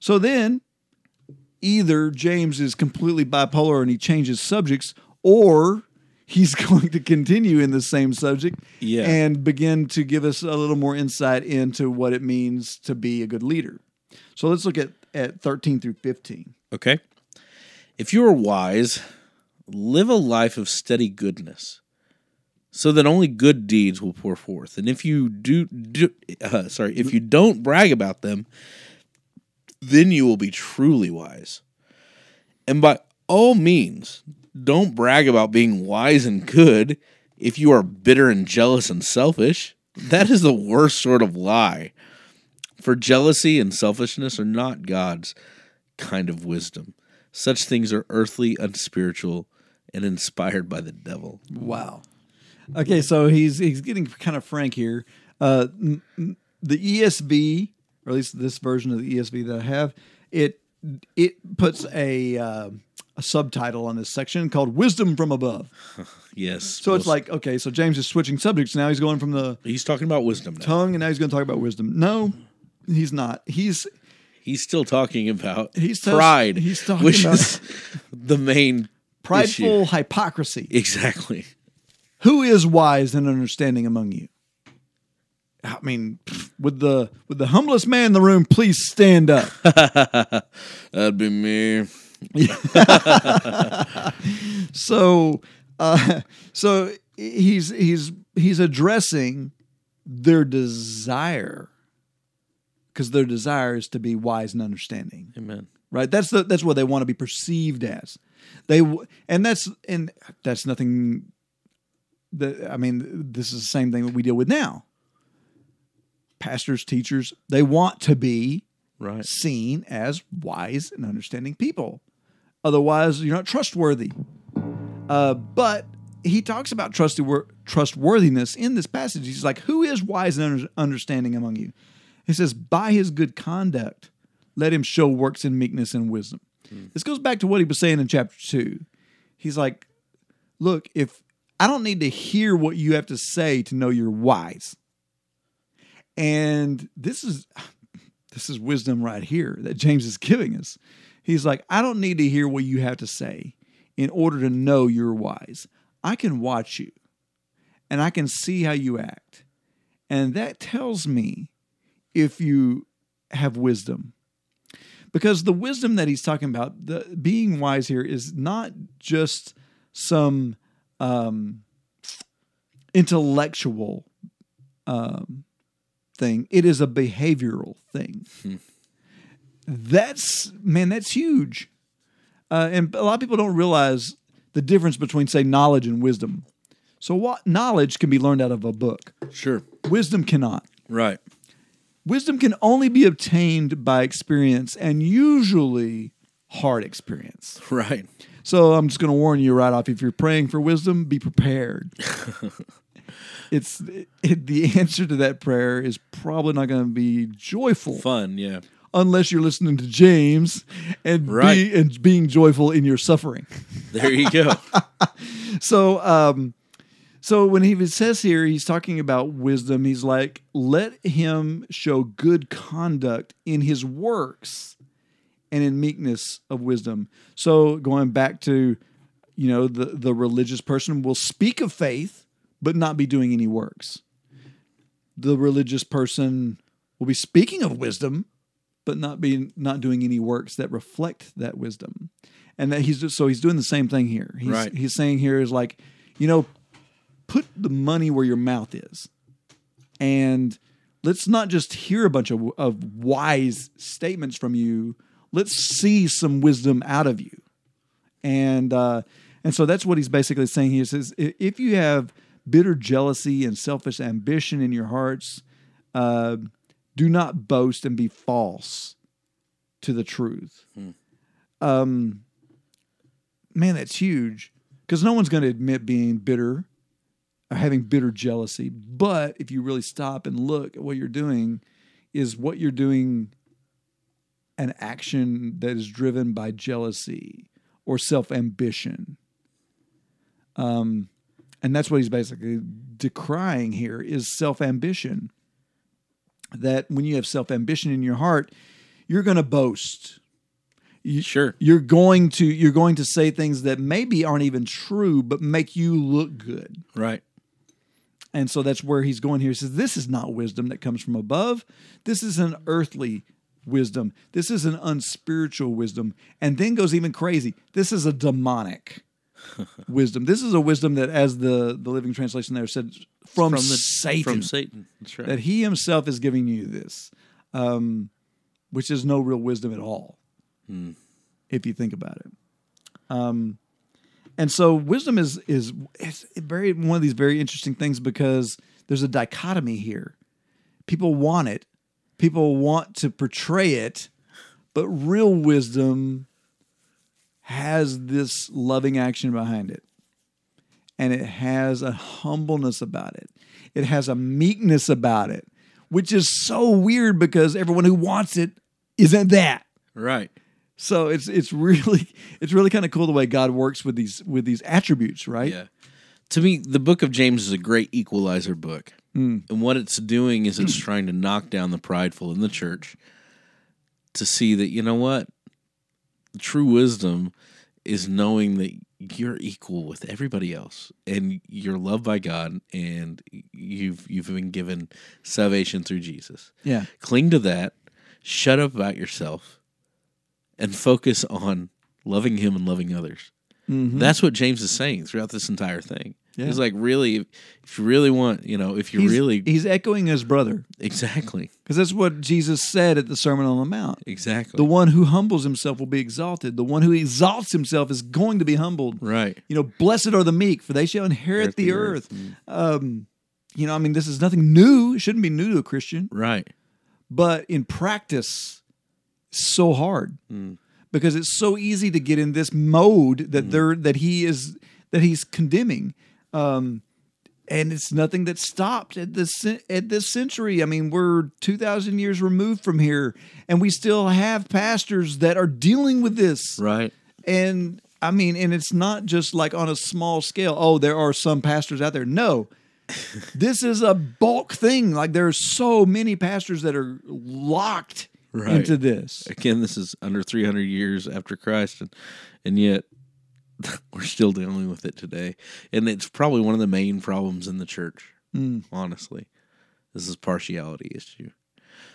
So then, either James is completely bipolar and he changes subjects, or he's going to continue in the same subject Yeah. and begin to give us a little more insight into what it means to be a good leader. So let's look at, at 13 through 15. Okay. If you are wise, live a life of steady goodness, so that only good deeds will pour forth. And if you do, do uh, sorry, if you don't brag about them, then you will be truly wise. And by all means, don't brag about being wise and good if you are bitter and jealous and selfish. That is the worst sort of lie. For jealousy and selfishness are not God's kind of wisdom. Such things are earthly, unspiritual, and inspired by the devil. Wow. Okay, so he's he's getting kind of frank here. Uh, the ESV, or at least this version of the ESV that I have, it it puts a uh, a subtitle on this section called "Wisdom from Above." Yes. So it's like okay, so James is switching subjects now. He's going from the he's talking about wisdom now. tongue, and now he's going to talk about wisdom. No, he's not. He's He's still talking about He's pride, he's talking which about- is the main prideful issue. hypocrisy. Exactly. Who is wise and understanding among you? I mean, with the with the humblest man in the room, please stand up. That'd be me. so, uh, so he's he's he's addressing their desire because their desire is to be wise and understanding. Amen. right that's the that's what they want to be perceived as they and that's and that's nothing that i mean this is the same thing that we deal with now pastors teachers they want to be Right. seen as wise and understanding people. Otherwise you're not trustworthy. Uh, but he talks about trustwor- trustworthiness in this passage. He's like who is wise and understanding among you? He says by his good conduct let him show works in meekness and wisdom. This goes back to what he was saying in chapter 2 he's like look if i don't need to hear what you have to say to know you're wise and this is this is wisdom right here that James is giving us. He's like, I don't need to hear what you have to say in order to know you're wise. I can watch you and I can see how you act. And that tells me if you have wisdom. Because the wisdom that he's talking about, the being wise here is not just some um, intellectual um, thing. It is a behavioral thing. That's man, that's huge. Uh, and a lot of people don't realize the difference between say knowledge and wisdom. So what knowledge can be learned out of a book. Sure. Wisdom cannot. Right. Wisdom can only be obtained by experience and usually hard experience. Right. So I'm just going to warn you right off if you're praying for wisdom, be prepared. it's it, the answer to that prayer is probably not going to be joyful Fun. Yeah. unless you're listening to James and Right. be, and being joyful in your suffering. There you go. So um so when he says here he's talking about wisdom, he's like let him show good conduct in his works and in meekness of wisdom. So going back to you know the the religious person will speak of faith but not be doing any works. The religious person will be speaking of wisdom but not being not doing any works that reflect that wisdom. And that he's just, so he's doing the same thing here. He's, Right. He's saying here is like, you know, put the money where your mouth is, and let's not just hear a bunch of of wise statements from you. Let's see some wisdom out of you and uh, and so that's what he's basically saying. He says, if you have bitter jealousy and selfish ambition in your hearts, uh, do not boast and be false to the truth. Um, man, that's huge because no one's going to admit being bitter or having bitter jealousy. But if you really stop and look at what you're doing, is what you're doing an action that is driven by jealousy or self ambition. Um, and that's what he's basically decrying here is self ambition. That when you have self ambition in your heart, you're going to boast. You, Sure. You're going to you're going to say things that maybe aren't even true, but make you look good. Right. And so that's where he's going here. He says, This is not wisdom that comes from above. This is an earthly wisdom. This is an unspiritual wisdom. And then goes even crazy. This is a demonic wisdom. This is a wisdom that, as the, the Living Translation there said, from, From the Satan. From Satan. That's right. That he himself is giving you this, um, which is no real wisdom at all, if you think about it. Um, and so wisdom is is it's very one of these very interesting things because there's a dichotomy here. People want it, people want to portray it, but real wisdom has this loving action behind it. And it has a humbleness about it. It has a meekness about it, which is so weird because everyone who wants it isn't that. right. So it's it's really it's really kind of cool the way God works with these with these attributes, right? Yeah. To me, the book of James is a great equalizer book. Hmm. And what it's doing is it's trying to knock down the prideful in the church to see that, you know what? True wisdom is knowing that you're equal with everybody else and you're loved by God and you've you've been given salvation through Jesus. Yeah. Cling to that, shut up about yourself, and focus on loving him and loving others. Mm-hmm. That's what James is saying throughout this entire thing. Yeah. He's like, really, if you really want, you know, if you He's, really, he's echoing his brother exactly, because that's what Jesus said at the Sermon on the Mount. exactly, The one who humbles himself will be exalted. The one who exalts himself is going to be humbled. right, You know, blessed are the meek, for they shall inherit the, the earth. earth. Mm. Um, you know, I mean, this is nothing new. It shouldn't be new to a Christian, right, but in practice, so hard mm. because it's so easy to get in this mode that mm. they're that he is that he's condemning. Um, and it's nothing that stopped at this at this century. I mean, we're two thousand years removed from here, and we still have pastors that are dealing with this. right, And I mean, and it's not just like on a small scale. Oh, there are some pastors out there. No, this is a bulk thing. Like there are so many pastors that are locked Right. into this. Again, this is under 300 years after Christ, and and yet we're still dealing with it today. And it's probably one of the main problems in the church. Honestly, this is partiality issue.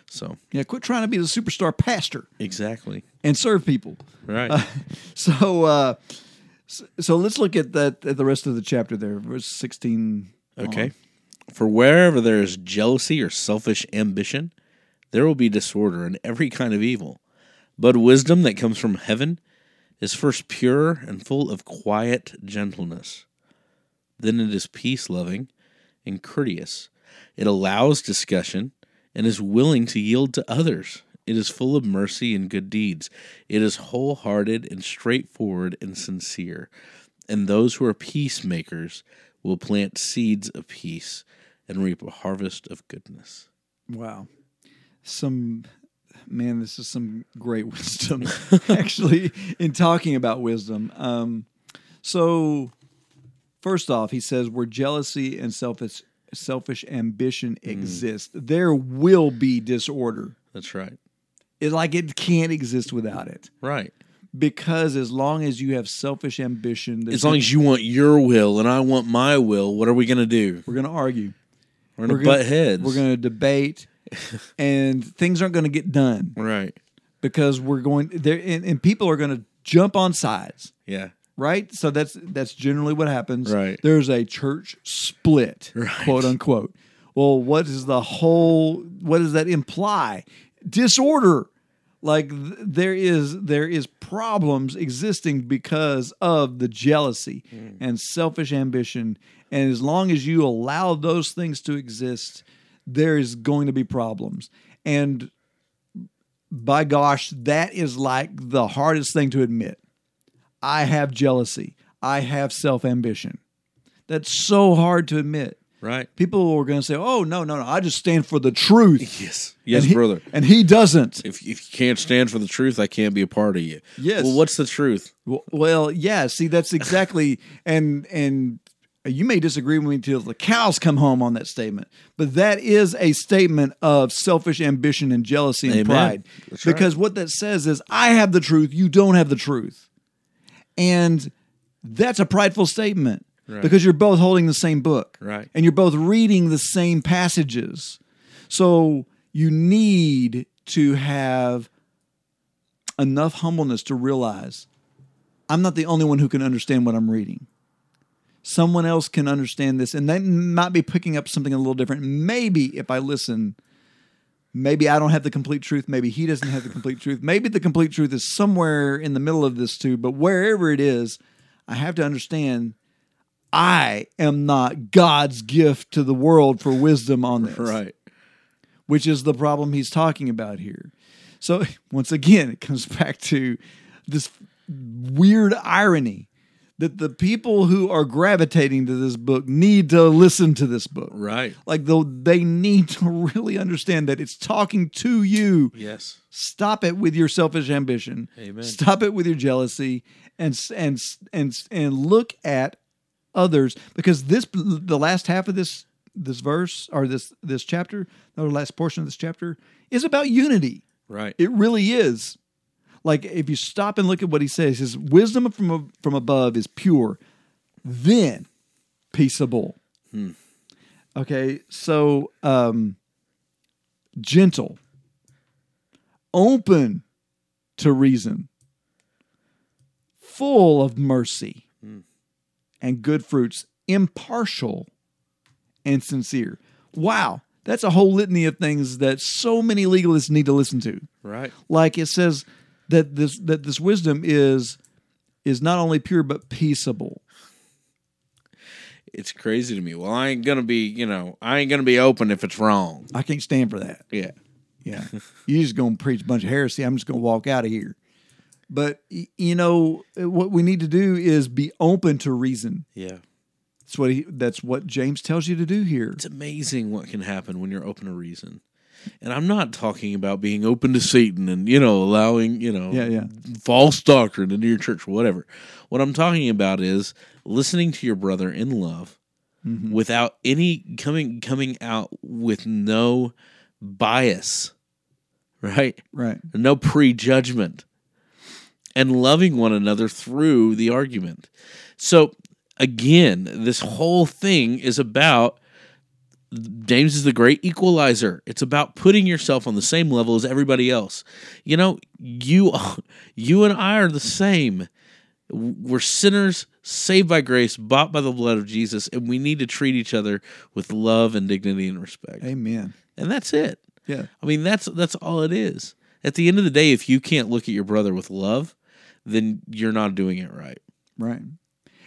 So Yeah, quit trying to be the superstar pastor exactly and serve people. right. So, uh, so, so let's look at that at the rest of the chapter there, verse sixteen. Okay. For wherever there is jealousy or selfish ambition, there will be disorder and every kind of evil. But wisdom that comes from heaven is first pure and full of quiet gentleness. Then it is peace loving and courteous. It allows discussion and is willing to yield to others. It is full of mercy and good deeds. It is wholehearted and straightforward and sincere. And those who are peacemakers will plant seeds of peace and reap a harvest of goodness. Wow. Some man, this is some great wisdom actually in talking about wisdom. Um, so first off, he says where jealousy and selfish selfish ambition exist, there will be disorder. That's right. It like it can't exist without it. Right. Because as long as you have selfish ambition, As long as you want your will and I want my will, what are we going to do? we're going to argue, We're going to gonna- butt heads. we're going to debate, and things aren't going to get done. Right. because we're going there, and, and people are going to jump on sides. Yeah. right? So that's that's generally what happens. Right. There's a church split, Right. quote unquote. Well, what is the whole? What does that imply? Disorder. Like th- there is there is problems existing because of the jealousy mm. and selfish ambition, and as long as you allow those things to exist, there is going to be problems. And by gosh, that is like the hardest thing to admit. I have jealousy. I have self ambition. That's so hard to admit. Right. People are going to say, "Oh no, no, no! I just stand for the truth." Yes. Yes, and he, brother. And he doesn't. If if you can't stand for the truth, I can't be a part of you. Yes. Well, what's the truth? Well, well, yeah. See, that's exactly. and and you may disagree with me until the cows come home on that statement, but that is a statement of selfish ambition and jealousy and Amen. pride. That's right. because what that says is, I have the truth, you don't have the truth, and that's a prideful statement because you're both holding the same book, Right. And you're both reading the same passages, so you need to have enough humbleness to realize I'm not the only one who can understand what I'm reading. Someone else can understand this, and they might be picking up something a little different. Maybe if I listen, maybe I don't have the complete truth. Maybe he doesn't have the complete truth. Maybe the complete truth is somewhere in the middle of this too. But wherever it is, I have to understand I am not God's gift to the world for wisdom on this Right. which is the problem he's talking about here. So once again, it comes back to this weird irony that the people who are gravitating to this book need to listen to this book. Right. Like though they need to really understand that it's talking to you. Yes. Stop it with your selfish ambition. Amen. Stop it with your jealousy and and and and look at others because this the last half of this this verse or this this chapter, the last portion of this chapter is about unity. Right. It really is. Like if you stop and look at what he says, his wisdom from from above is pure, then peaceable. Okay, so um, gentle, open to reason, full of mercy and good fruits, impartial and sincere. Wow, that's a whole litany of things that so many legalists need to listen to right. like it says that this that this wisdom is is not only pure but peaceable It's crazy to me. Well, I ain't gonna be, you know, I ain't gonna be open if it's wrong. i can't stand for that Yeah. yeah you just gonna preach a bunch of heresy i'm just gonna walk out of here but you know what we need to do is be open to reason Yeah. that's what he that's what james tells you to do here It's amazing what can happen when you're open to reason. And I'm not talking about being open to Satan and, you know, allowing, you know, Yeah, yeah. false doctrine into your church, or whatever. What I'm talking about is listening to your brother in love Mm-hmm. without any coming coming out with no bias. Right? right no prejudgment, and loving one another through the argument. So, again, this whole thing is about James is the great equalizer. It's about putting yourself on the same level as everybody else. You know, you you and I are the same. We're sinners saved by grace, bought by the blood of Jesus, and we need to treat each other with love and dignity and respect. amen And that's it. yeah I mean, that's that's all it is. At the end of the day, if you can't look at your brother with love, then you're not doing it right. Right.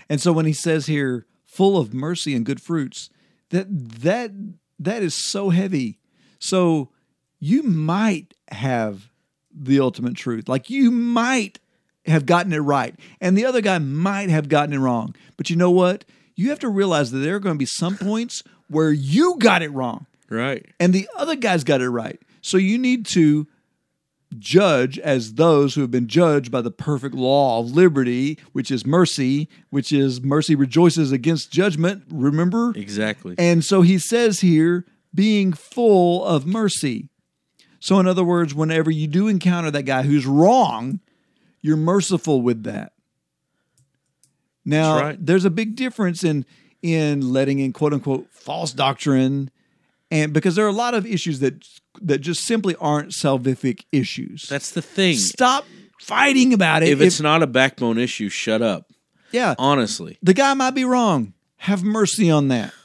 And so when he says here, full of mercy and good fruits, that that that is so heavy. So you might have the ultimate truth. Like you might have gotten it right. And the other guy might have gotten it wrong. But you know what? You have to realize that there are going to be some points where you got it wrong Right. and the other guy's got it right. So you need to judge as those who have been judged by the perfect law of liberty, which is mercy, which is mercy rejoices against judgment, remember? Exactly. And so he says here, being full of mercy. So, in other words, whenever you do encounter that guy who's wrong, you're merciful with that. Now, right. there's a big difference in in letting in quote unquote false doctrine and because there are a lot of issues that that just simply aren't salvific issues. That's the thing. Stop fighting about it. If it's not a backbone issue, shut up. yeah, Honestly. the guy might be wrong. Have mercy on that.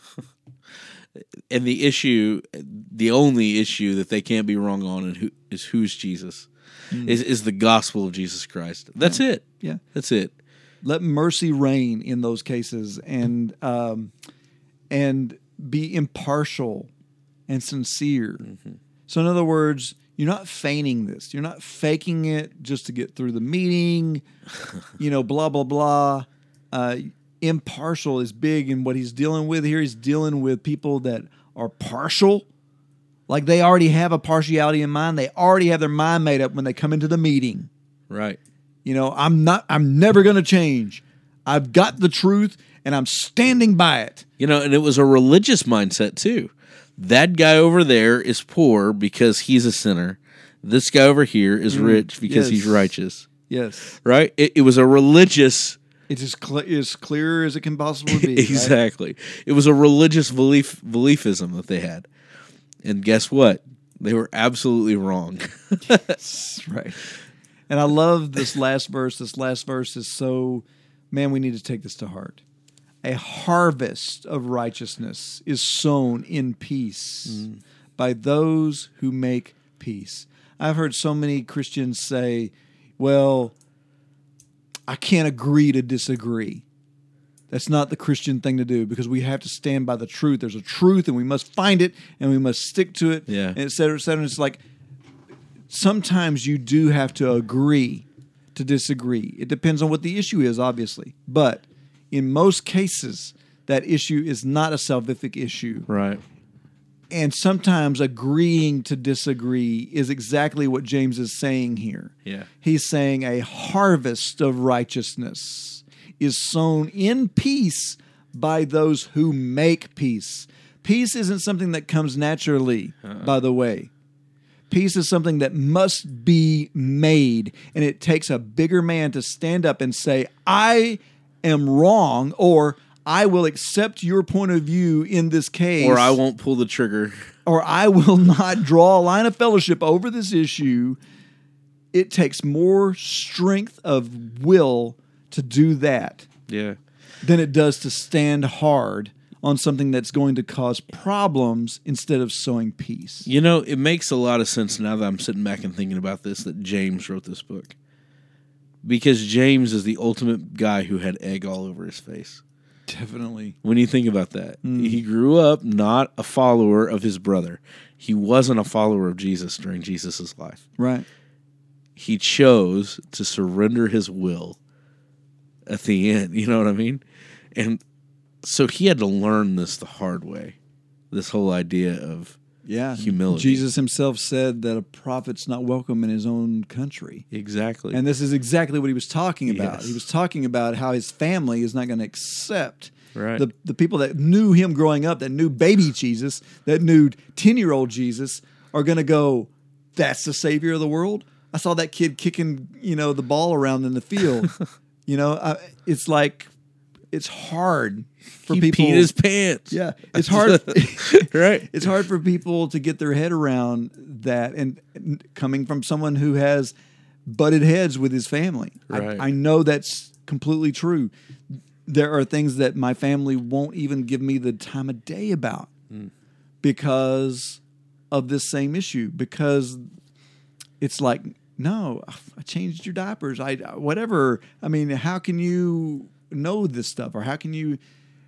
And the issue, the only issue that they can't be wrong on and who, is who's Jesus. Is, is the gospel of Jesus Christ. That's it. Yeah. That's it. let mercy reign in those cases and um, and be impartial and sincere. So in other words, you're not feigning this. You're not faking it just to get through the meeting. you know, blah blah blah. Uh, impartial is big in what he's dealing with here. He's dealing with people that are partial. Like they already have a partiality in mind. They already have their mind made up when they come into the meeting. Right. You know, I'm not I'm never going to change. I've got the truth and I'm standing by it. You know, and it was a religious mindset too. That guy over there is poor because he's a sinner. This guy over here is mm, rich because he's righteous. Yes. Right? It, it was a religious It's as, cl- as clear as it can possibly be. right? exactly. It was a religious belief beliefism that they had. And guess what? They were absolutely wrong. right. And I love this last verse. This last verse is so, man, we need to take this to heart. A harvest of righteousness is sown in peace mm. by those who make peace. I've heard so many Christians say, well, I can't agree to disagree. That's not the Christian thing to do because we have to stand by the truth. There's a truth and we must find it and we must stick to it, Yeah. and et cetera, et cetera. It's like sometimes you do have to agree to disagree. It depends on what the issue is, obviously. But in most cases, that issue is not a salvific issue. right. And sometimes agreeing to disagree is exactly what James is saying here. Yeah. He's saying a harvest of righteousness is sown in peace by those who make peace. Peace isn't something that comes naturally, uh-uh. by the way. Peace is something that must be made, and it takes a bigger man to stand up and say, I am wrong, or I will accept your point of view in this case Or I won't pull the trigger. or I will not draw a line of fellowship over this issue. It takes more strength of will to do that Yeah. than it does to stand hard on something that's going to cause problems instead of sowing peace. You know, it makes a lot of sense now that I'm sitting back and thinking about this that James wrote this book. Because James is the ultimate guy who had egg all over his face. Definitely. When you think about that, hmm. he grew up not a follower of his brother. He wasn't a follower of Jesus during Jesus' life. Right. He chose to surrender his will at the end. You know what I mean? And so he had to learn this the hard way. This whole idea of Yeah. Humility. Jesus himself said that a prophet's not welcome in his own country. exactly. And this is exactly what he was talking about. Yes. He was talking about how his family is not going to accept Right. the, the people that knew him growing up, that knew baby Jesus, that knew 10 year old Jesus, are going to go, that's the savior of the world. I saw that kid kicking, you know, the ball around in the field. you know, I, it's like, it's hard for he people. peed his pants. Yeah, it's hard. right. It's hard for people to get their head around that, and, and coming from someone who has butted heads with his family, Right. I, I know that's completely true. There are things that my family won't even give me the time of day about hmm. because of this same issue. Because it's like, no, I changed your diapers. I whatever. I mean, how can you know this stuff, or how can you?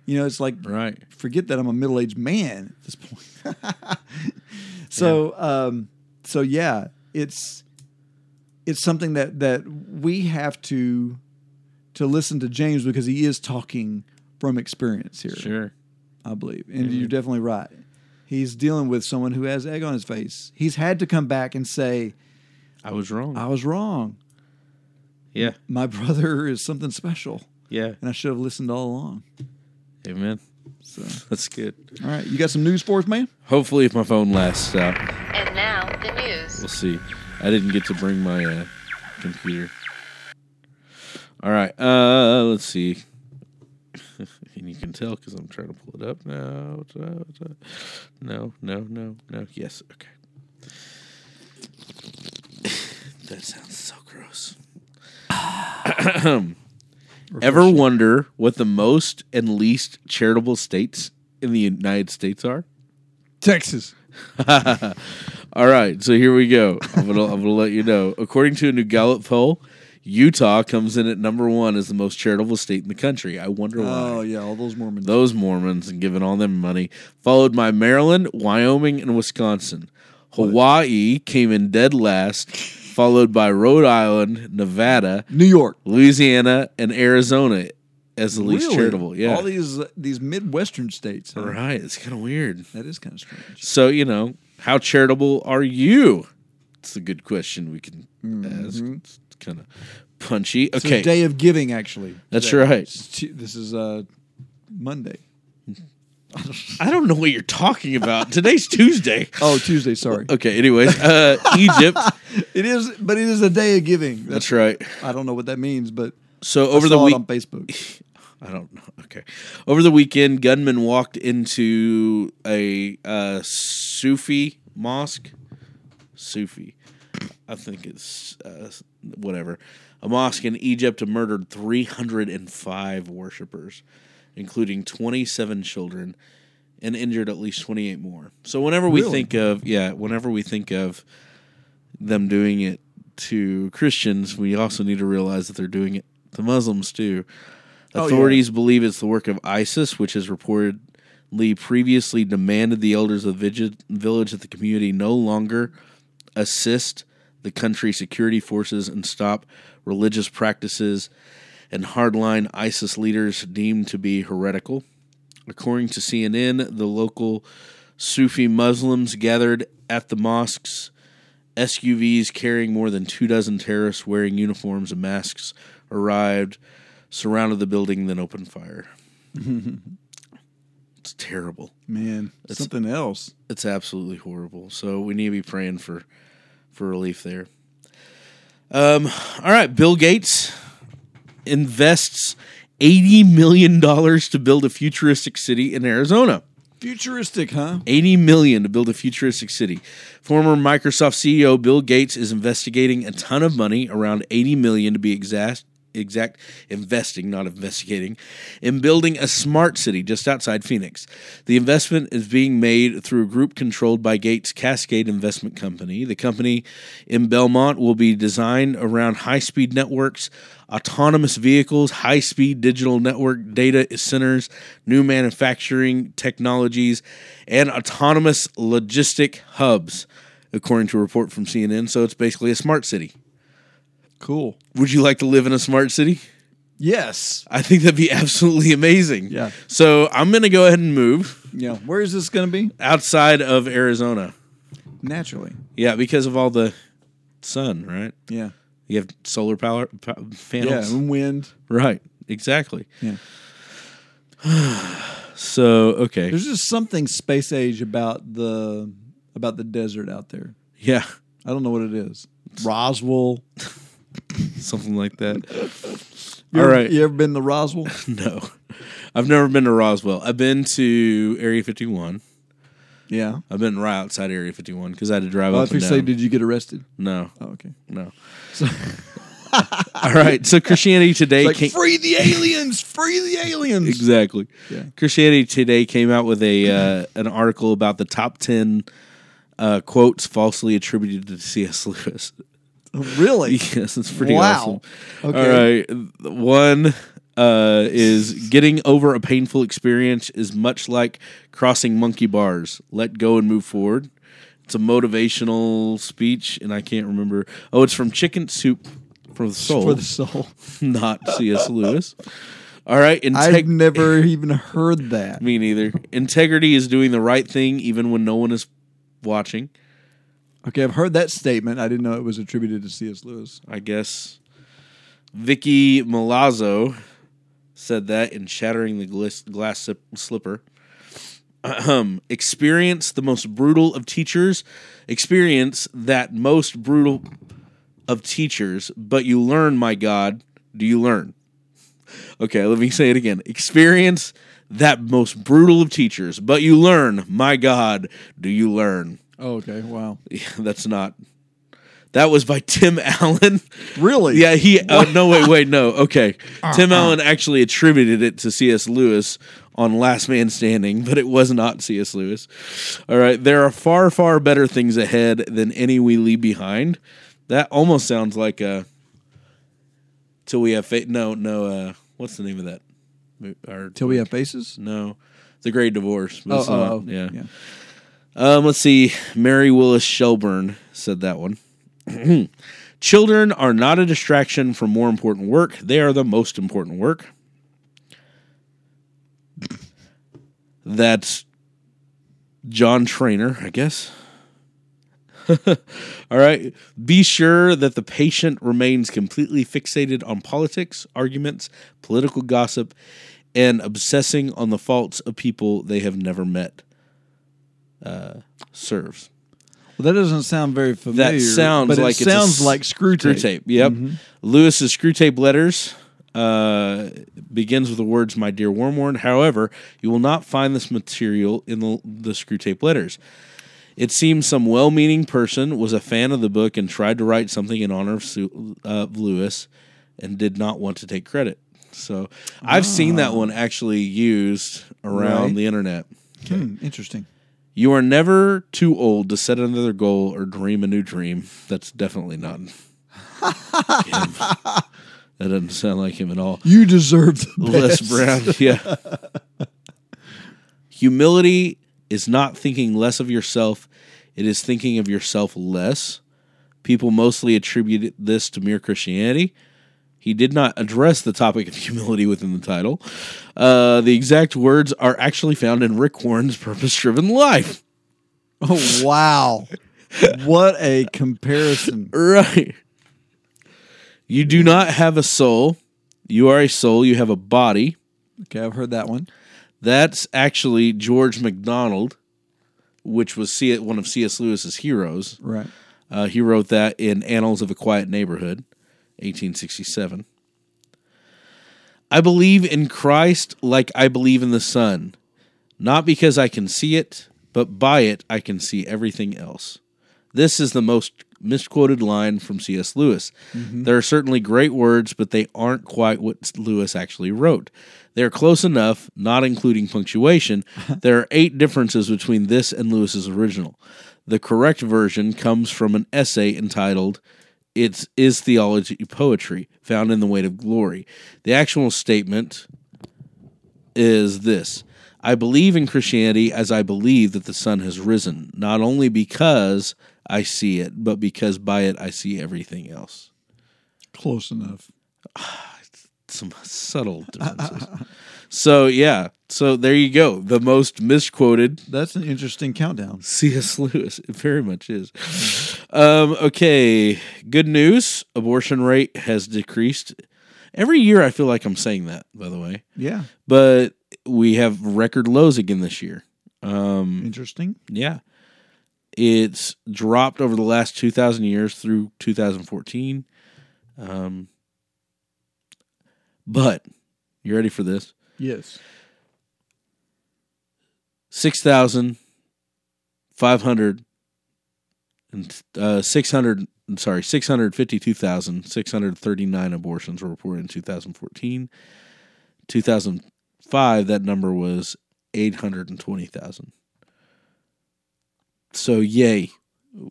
You know, it's like Right. forget that I'm a middle aged man at this point. so, um, so yeah, it's it's something that that we have to to listen to James because he is talking from experience here. Sure. I believe, and you're definitely right. He's dealing with someone who has egg on his face. He's had to come back and say, I was wrong. "I was wrong. yeah. My brother is something special, Yeah. and I should have listened all along." Amen. So, That's good. all right, you got some news for us, man? Hopefully, if my phone lasts out, And now the news. we'll see. I didn't get to bring my uh, computer. All right. Uh, let's see. and you can tell because I'm trying to pull it up now. No, no, no, no, no. Yes, okay. that sounds so gross. Ever wonder what the most and least charitable states in the United States are? Texas. All right, so here we go. I'm gonna I'm gonna let you know. According to a new Gallup poll, Utah comes in at number one as the most charitable state in the country. I wonder oh, why. Oh yeah, all those Mormons. Those Mormons and giving all them money, followed by Maryland, Wyoming, and Wisconsin. Hawaii came in dead last, followed by Rhode Island, Nevada, New York. Louisiana, and Arizona as the least Really? charitable. Yeah, All these these midwestern states. huh? right. It's kind of weird. That is kind of strange. So you know, how charitable are you? It's a good question we can ask. It's kind of punchy. It's Okay, a day of giving, actually. That's Today. right. This is uh, Monday. I don't know what you're talking about. Today's Tuesday. Oh, Tuesday. Sorry. Okay. Anyways, uh, Egypt. It is, but it is a day of giving. That's right. I don't know what that means, but So over the week, on Facebook. I don't know. Okay. Over the weekend, gunmen walked into a uh, Sufi mosque. Sufi. I think it's uh, whatever. A mosque in Egypt and murdered 305 worshippers, including 27 children, and injured at least 28 more. So whenever we Really? think of, yeah, whenever we think of them doing it to Christians, we also need to realize that they're doing it to Muslims too. Oh, yeah. Authorities believe it's the work of ISIS, which has reportedly previously demanded the elders of the village that the community no longer assist the country's security forces and stop religious practices and hardline ISIS leaders deemed to be heretical. According to CNN, the local Sufi Muslims gathered at the mosques. SUVs carrying more than two dozen terrorists wearing uniforms and masks arrived, surrounded the building, then opened fire. it's terrible. Man, it's, something else. It's absolutely horrible. So we need to be praying for for relief there. Um, all right, Bill Gates invests eighty million dollars to build a futuristic city in Arizona. Futuristic, huh? 80 million to build a futuristic city. Former Microsoft CEO Bill Gates is investigating a ton of money, around 80 million to be exact, exact investing, not investigating, in building a smart city just outside Phoenix. The investment is being made through a group controlled by Gates Cascade Investment Company. The company in Belmont will be designed around high-speed networks, autonomous vehicles, high-speed digital network data centers, new manufacturing technologies, and autonomous logistic hubs, according to a report from CNN. So it's basically a smart city. Cool. Would you like to live in a smart city? Yes. I think that'd be absolutely amazing. Yeah. So I'm going to go ahead and move Yeah. Where is this going to be? outside of Arizona. Naturally. Yeah, because of all the sun, right? Yeah. You have solar power pa- Yeah. And wind. Right. Exactly. Yeah. So, okay. There's just something space age about the about the desert out there. yeah. I don't know what it is. Roswell. Something like that. You all ever- right. You ever been to Roswell? No. I've never been to Roswell. I've been to Area 51. Yeah. I've been right outside Area 51 because I had to drive Well, up if you say, did you get arrested? no, Oh, okay. no. All right. So Christianity Today Like came, free the aliens, free the aliens. exactly. Yeah. Christianity Today came out with a uh, an article about the top ten uh, quotes falsely attributed to C.S. Lewis. Really? yes, it's pretty Wow. awesome. Okay. All right. One uh, is getting over a painful experience is much like crossing monkey bars. Let go and move forward. It's a motivational speech, and I can't remember. Oh, it's from Chicken Soup for the Soul, For the soul. not C.S. Lewis. All right. I've never even heard that. me neither. Integrity is doing the right thing even when no one is watching. Okay, I've heard that statement. I didn't know it was attributed to C.S. Lewis. I guess. Vicky Malazzo said that in Shattering the Glass, glass Slipper. Experience the most brutal of teachers. Experience that most brutal of teachers, but you learn, my God. Do you learn? Okay, let me say it again. Experience that most brutal of teachers. But you learn, my God, do you learn? Oh, okay. Wow. Yeah, that's not. That was by Tim Allen. Really? Yeah, he. Uh, no, wait, wait, no. Okay, Tim Allen actually attributed it to C.S. Lewis on Last Man Standing, but it was not C.S. Lewis. All right, there are far, far better things ahead than any we leave behind. That almost sounds like a. Till we have faith. No, no. Uh, what's the name of that? Or, Till we have faces. no, the Great Divorce. Oh, oh, not. oh, yeah. yeah. Um, let's see. Mary Willis Shelburne said that one. Children are not a distraction from more important work. They are the most important work. That's John Trainer, I guess. All right. Be sure that the patient remains completely fixated on politics, arguments, political gossip, and obsessing on the faults of people they have never met. Uh, serves. Well, that doesn't sound very familiar. That sounds but like it sounds s- like Screwtape. Screw tape. Yep. Lewis's Screwtape letters uh, begins with the words "My dear Wormwood." However, you will not find this material in the, the Screwtape letters. It seems some well-meaning person was a fan of the book and tried to write something in honor of uh, Lewis, and did not want to take credit. So I've seen that one actually used around Right. the internet. Hmm, interesting. You are never too old to set another goal or dream a new dream. That's definitely not him. That doesn't sound like him at all. You deserve the Les best. Brown, yeah. Humility is not thinking less of yourself, it is thinking of yourself less. People mostly attribute this to mere Christianity. He did not address the topic of humility within the title. Uh, the exact words are actually found in Rick Warren's Purpose Driven Life. Oh wow! what a comparison. Right. You do not have a soul. You are a soul. You have a body. Okay, I've heard that one. That's actually George MacDonald, which was C- one of C.S. Lewis's heroes. Right. Uh, he wrote that in Annals of a Quiet Neighborhood, 1867. I believe in Christ like I believe in the sun, not because I can see it, but by it I can see everything else. This is the most misquoted line from C.S. Lewis. Mm-hmm. There are certainly great words, but they aren't quite what Lewis actually wrote. They're close enough, not including punctuation. there are eight differences between this and Lewis's original. The correct version comes from an essay entitled "It's Is Theology Poetry?" found in The Weight of Glory. The actual statement is this I believe in Christianity as I believe that the sun has risen, not only because I see it, but because by it I see everything else. Close enough. Some subtle differences. so, yeah. So, there you go. The most misquoted That's an interesting countdown. C.S. Lewis. It very much is. Um, okay. Good news. Abortion rate has decreased. Every year I feel like I'm saying that, by the way. Yeah. But we have record lows again this year. Um, Interesting. Yeah. It's dropped over the last 2,000 years through 2014. Um, but you ready for this? Yes. 6,500 and uh, 600, I'm sorry, 652,639 abortions were reported in 2014. 2005, that number was 820,000. So, yay,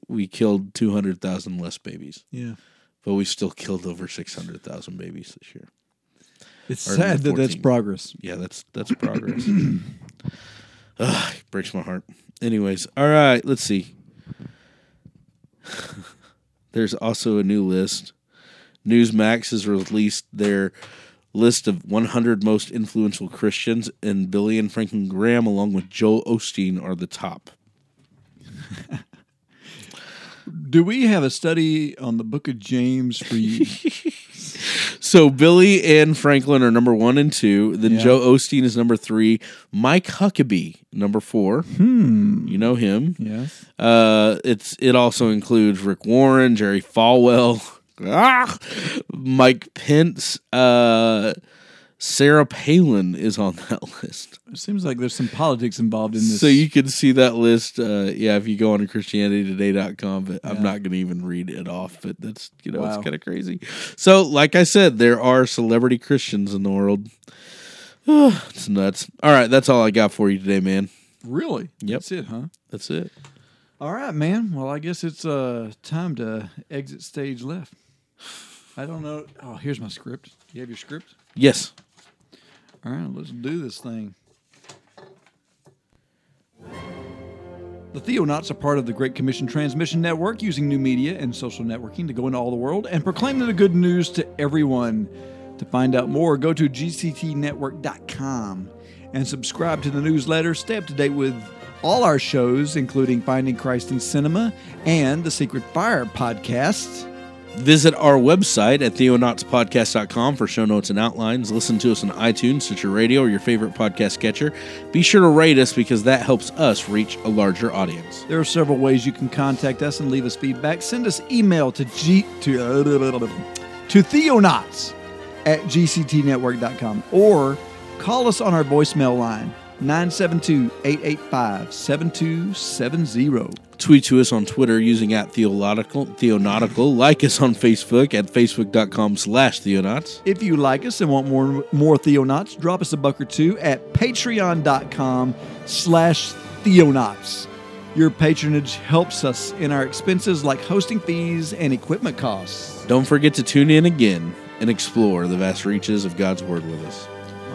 we killed 200,000 less babies, Yeah. but we still killed over 600,000 babies this year. It's sad that that's progress. Yeah, that's that's progress. Ugh, it breaks my heart. Anyways, all right, let's see. There's also a new list. Newsmax has released their list of 100 most influential Christians, and Billy and Franklin Graham, along with Joel Osteen, are the top. Do we have a study on the book of James for you? So Billy and Franklin are number one and two. Then Yeah. Joel Osteen is number three. Mike Huckabee number four. Hmm. You know him. yes. Uh, it's it also includes Rick Warren, Jerry Falwell, ah, Mike Pence, uh, Sarah Palin is on that list. It seems like there's some politics involved in this. So you can see that list. Uh, yeah, if you go on to ChristianityToday.com, but I'm not going to even read it off. But that's you know Wow. it's kind of crazy. So, like I said, there are celebrity Christians in the world. it's nuts. All right, that's all I got for you today, man. really? Yep. That's it, huh? That's it. All right, man. Well, I guess it's uh time to exit stage left. I don't know. Oh, here's my script. You have your script? Yes. All right, let's do this thing. The Theonauts are part of the Great Commission Transmission Network, using new media and social networking to go into all the world and proclaim the good news to everyone. To find out more, go to gctnetwork.com and subscribe to the newsletter. Stay up to date with all our shows, including Finding Christ in Cinema and the Secret Fire podcast. Visit our website at theonautspodcast.com for show notes and outlines. Listen to us on iTunes, Stitcher Radio, or your favorite podcast catcher. Be sure to rate us because that helps us reach a larger audience. There are several ways you can contact us and leave us feedback. Send us email to g to to theonauts at gctnetwork.com or call us on our voicemail line 972-885-7270. Tweet to us on Twitter using at Theological, Theonautical. Like us on Facebook at facebook.com slash Theonauts. If you like us and want more more Theonauts, drop us a buck or two at patreon.com slash Theonauts. Your patronage helps us in our expenses like hosting fees and equipment costs. Don't forget to tune in again and explore the vast reaches of God's Word with us.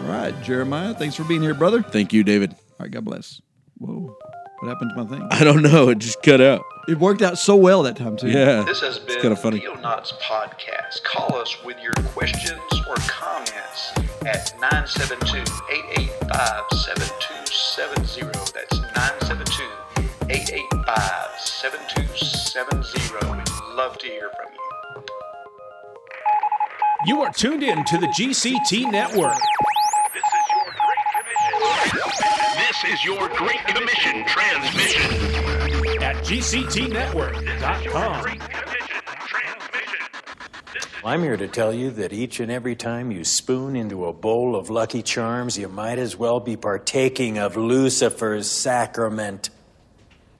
All right, Jeremiah, thanks for being here, brother. Thank you, David. All right, God bless. Whoa, what happened to my thing? I don't know. It just cut out. It worked out so well that time, too. Yeah. This has been It's kind of funny. Theonauts Podcast. Call us with your questions or comments at 972-885-7270. That's 972-885-7270. We'd love to hear from you. You are tuned in to the GCT network. This is your Great Commission transmission. at GCTnetwork.com. I'm here to tell you that each and every time you spoon into a bowl of Lucky Charms, you might as well be partaking of Lucifer's sacrament.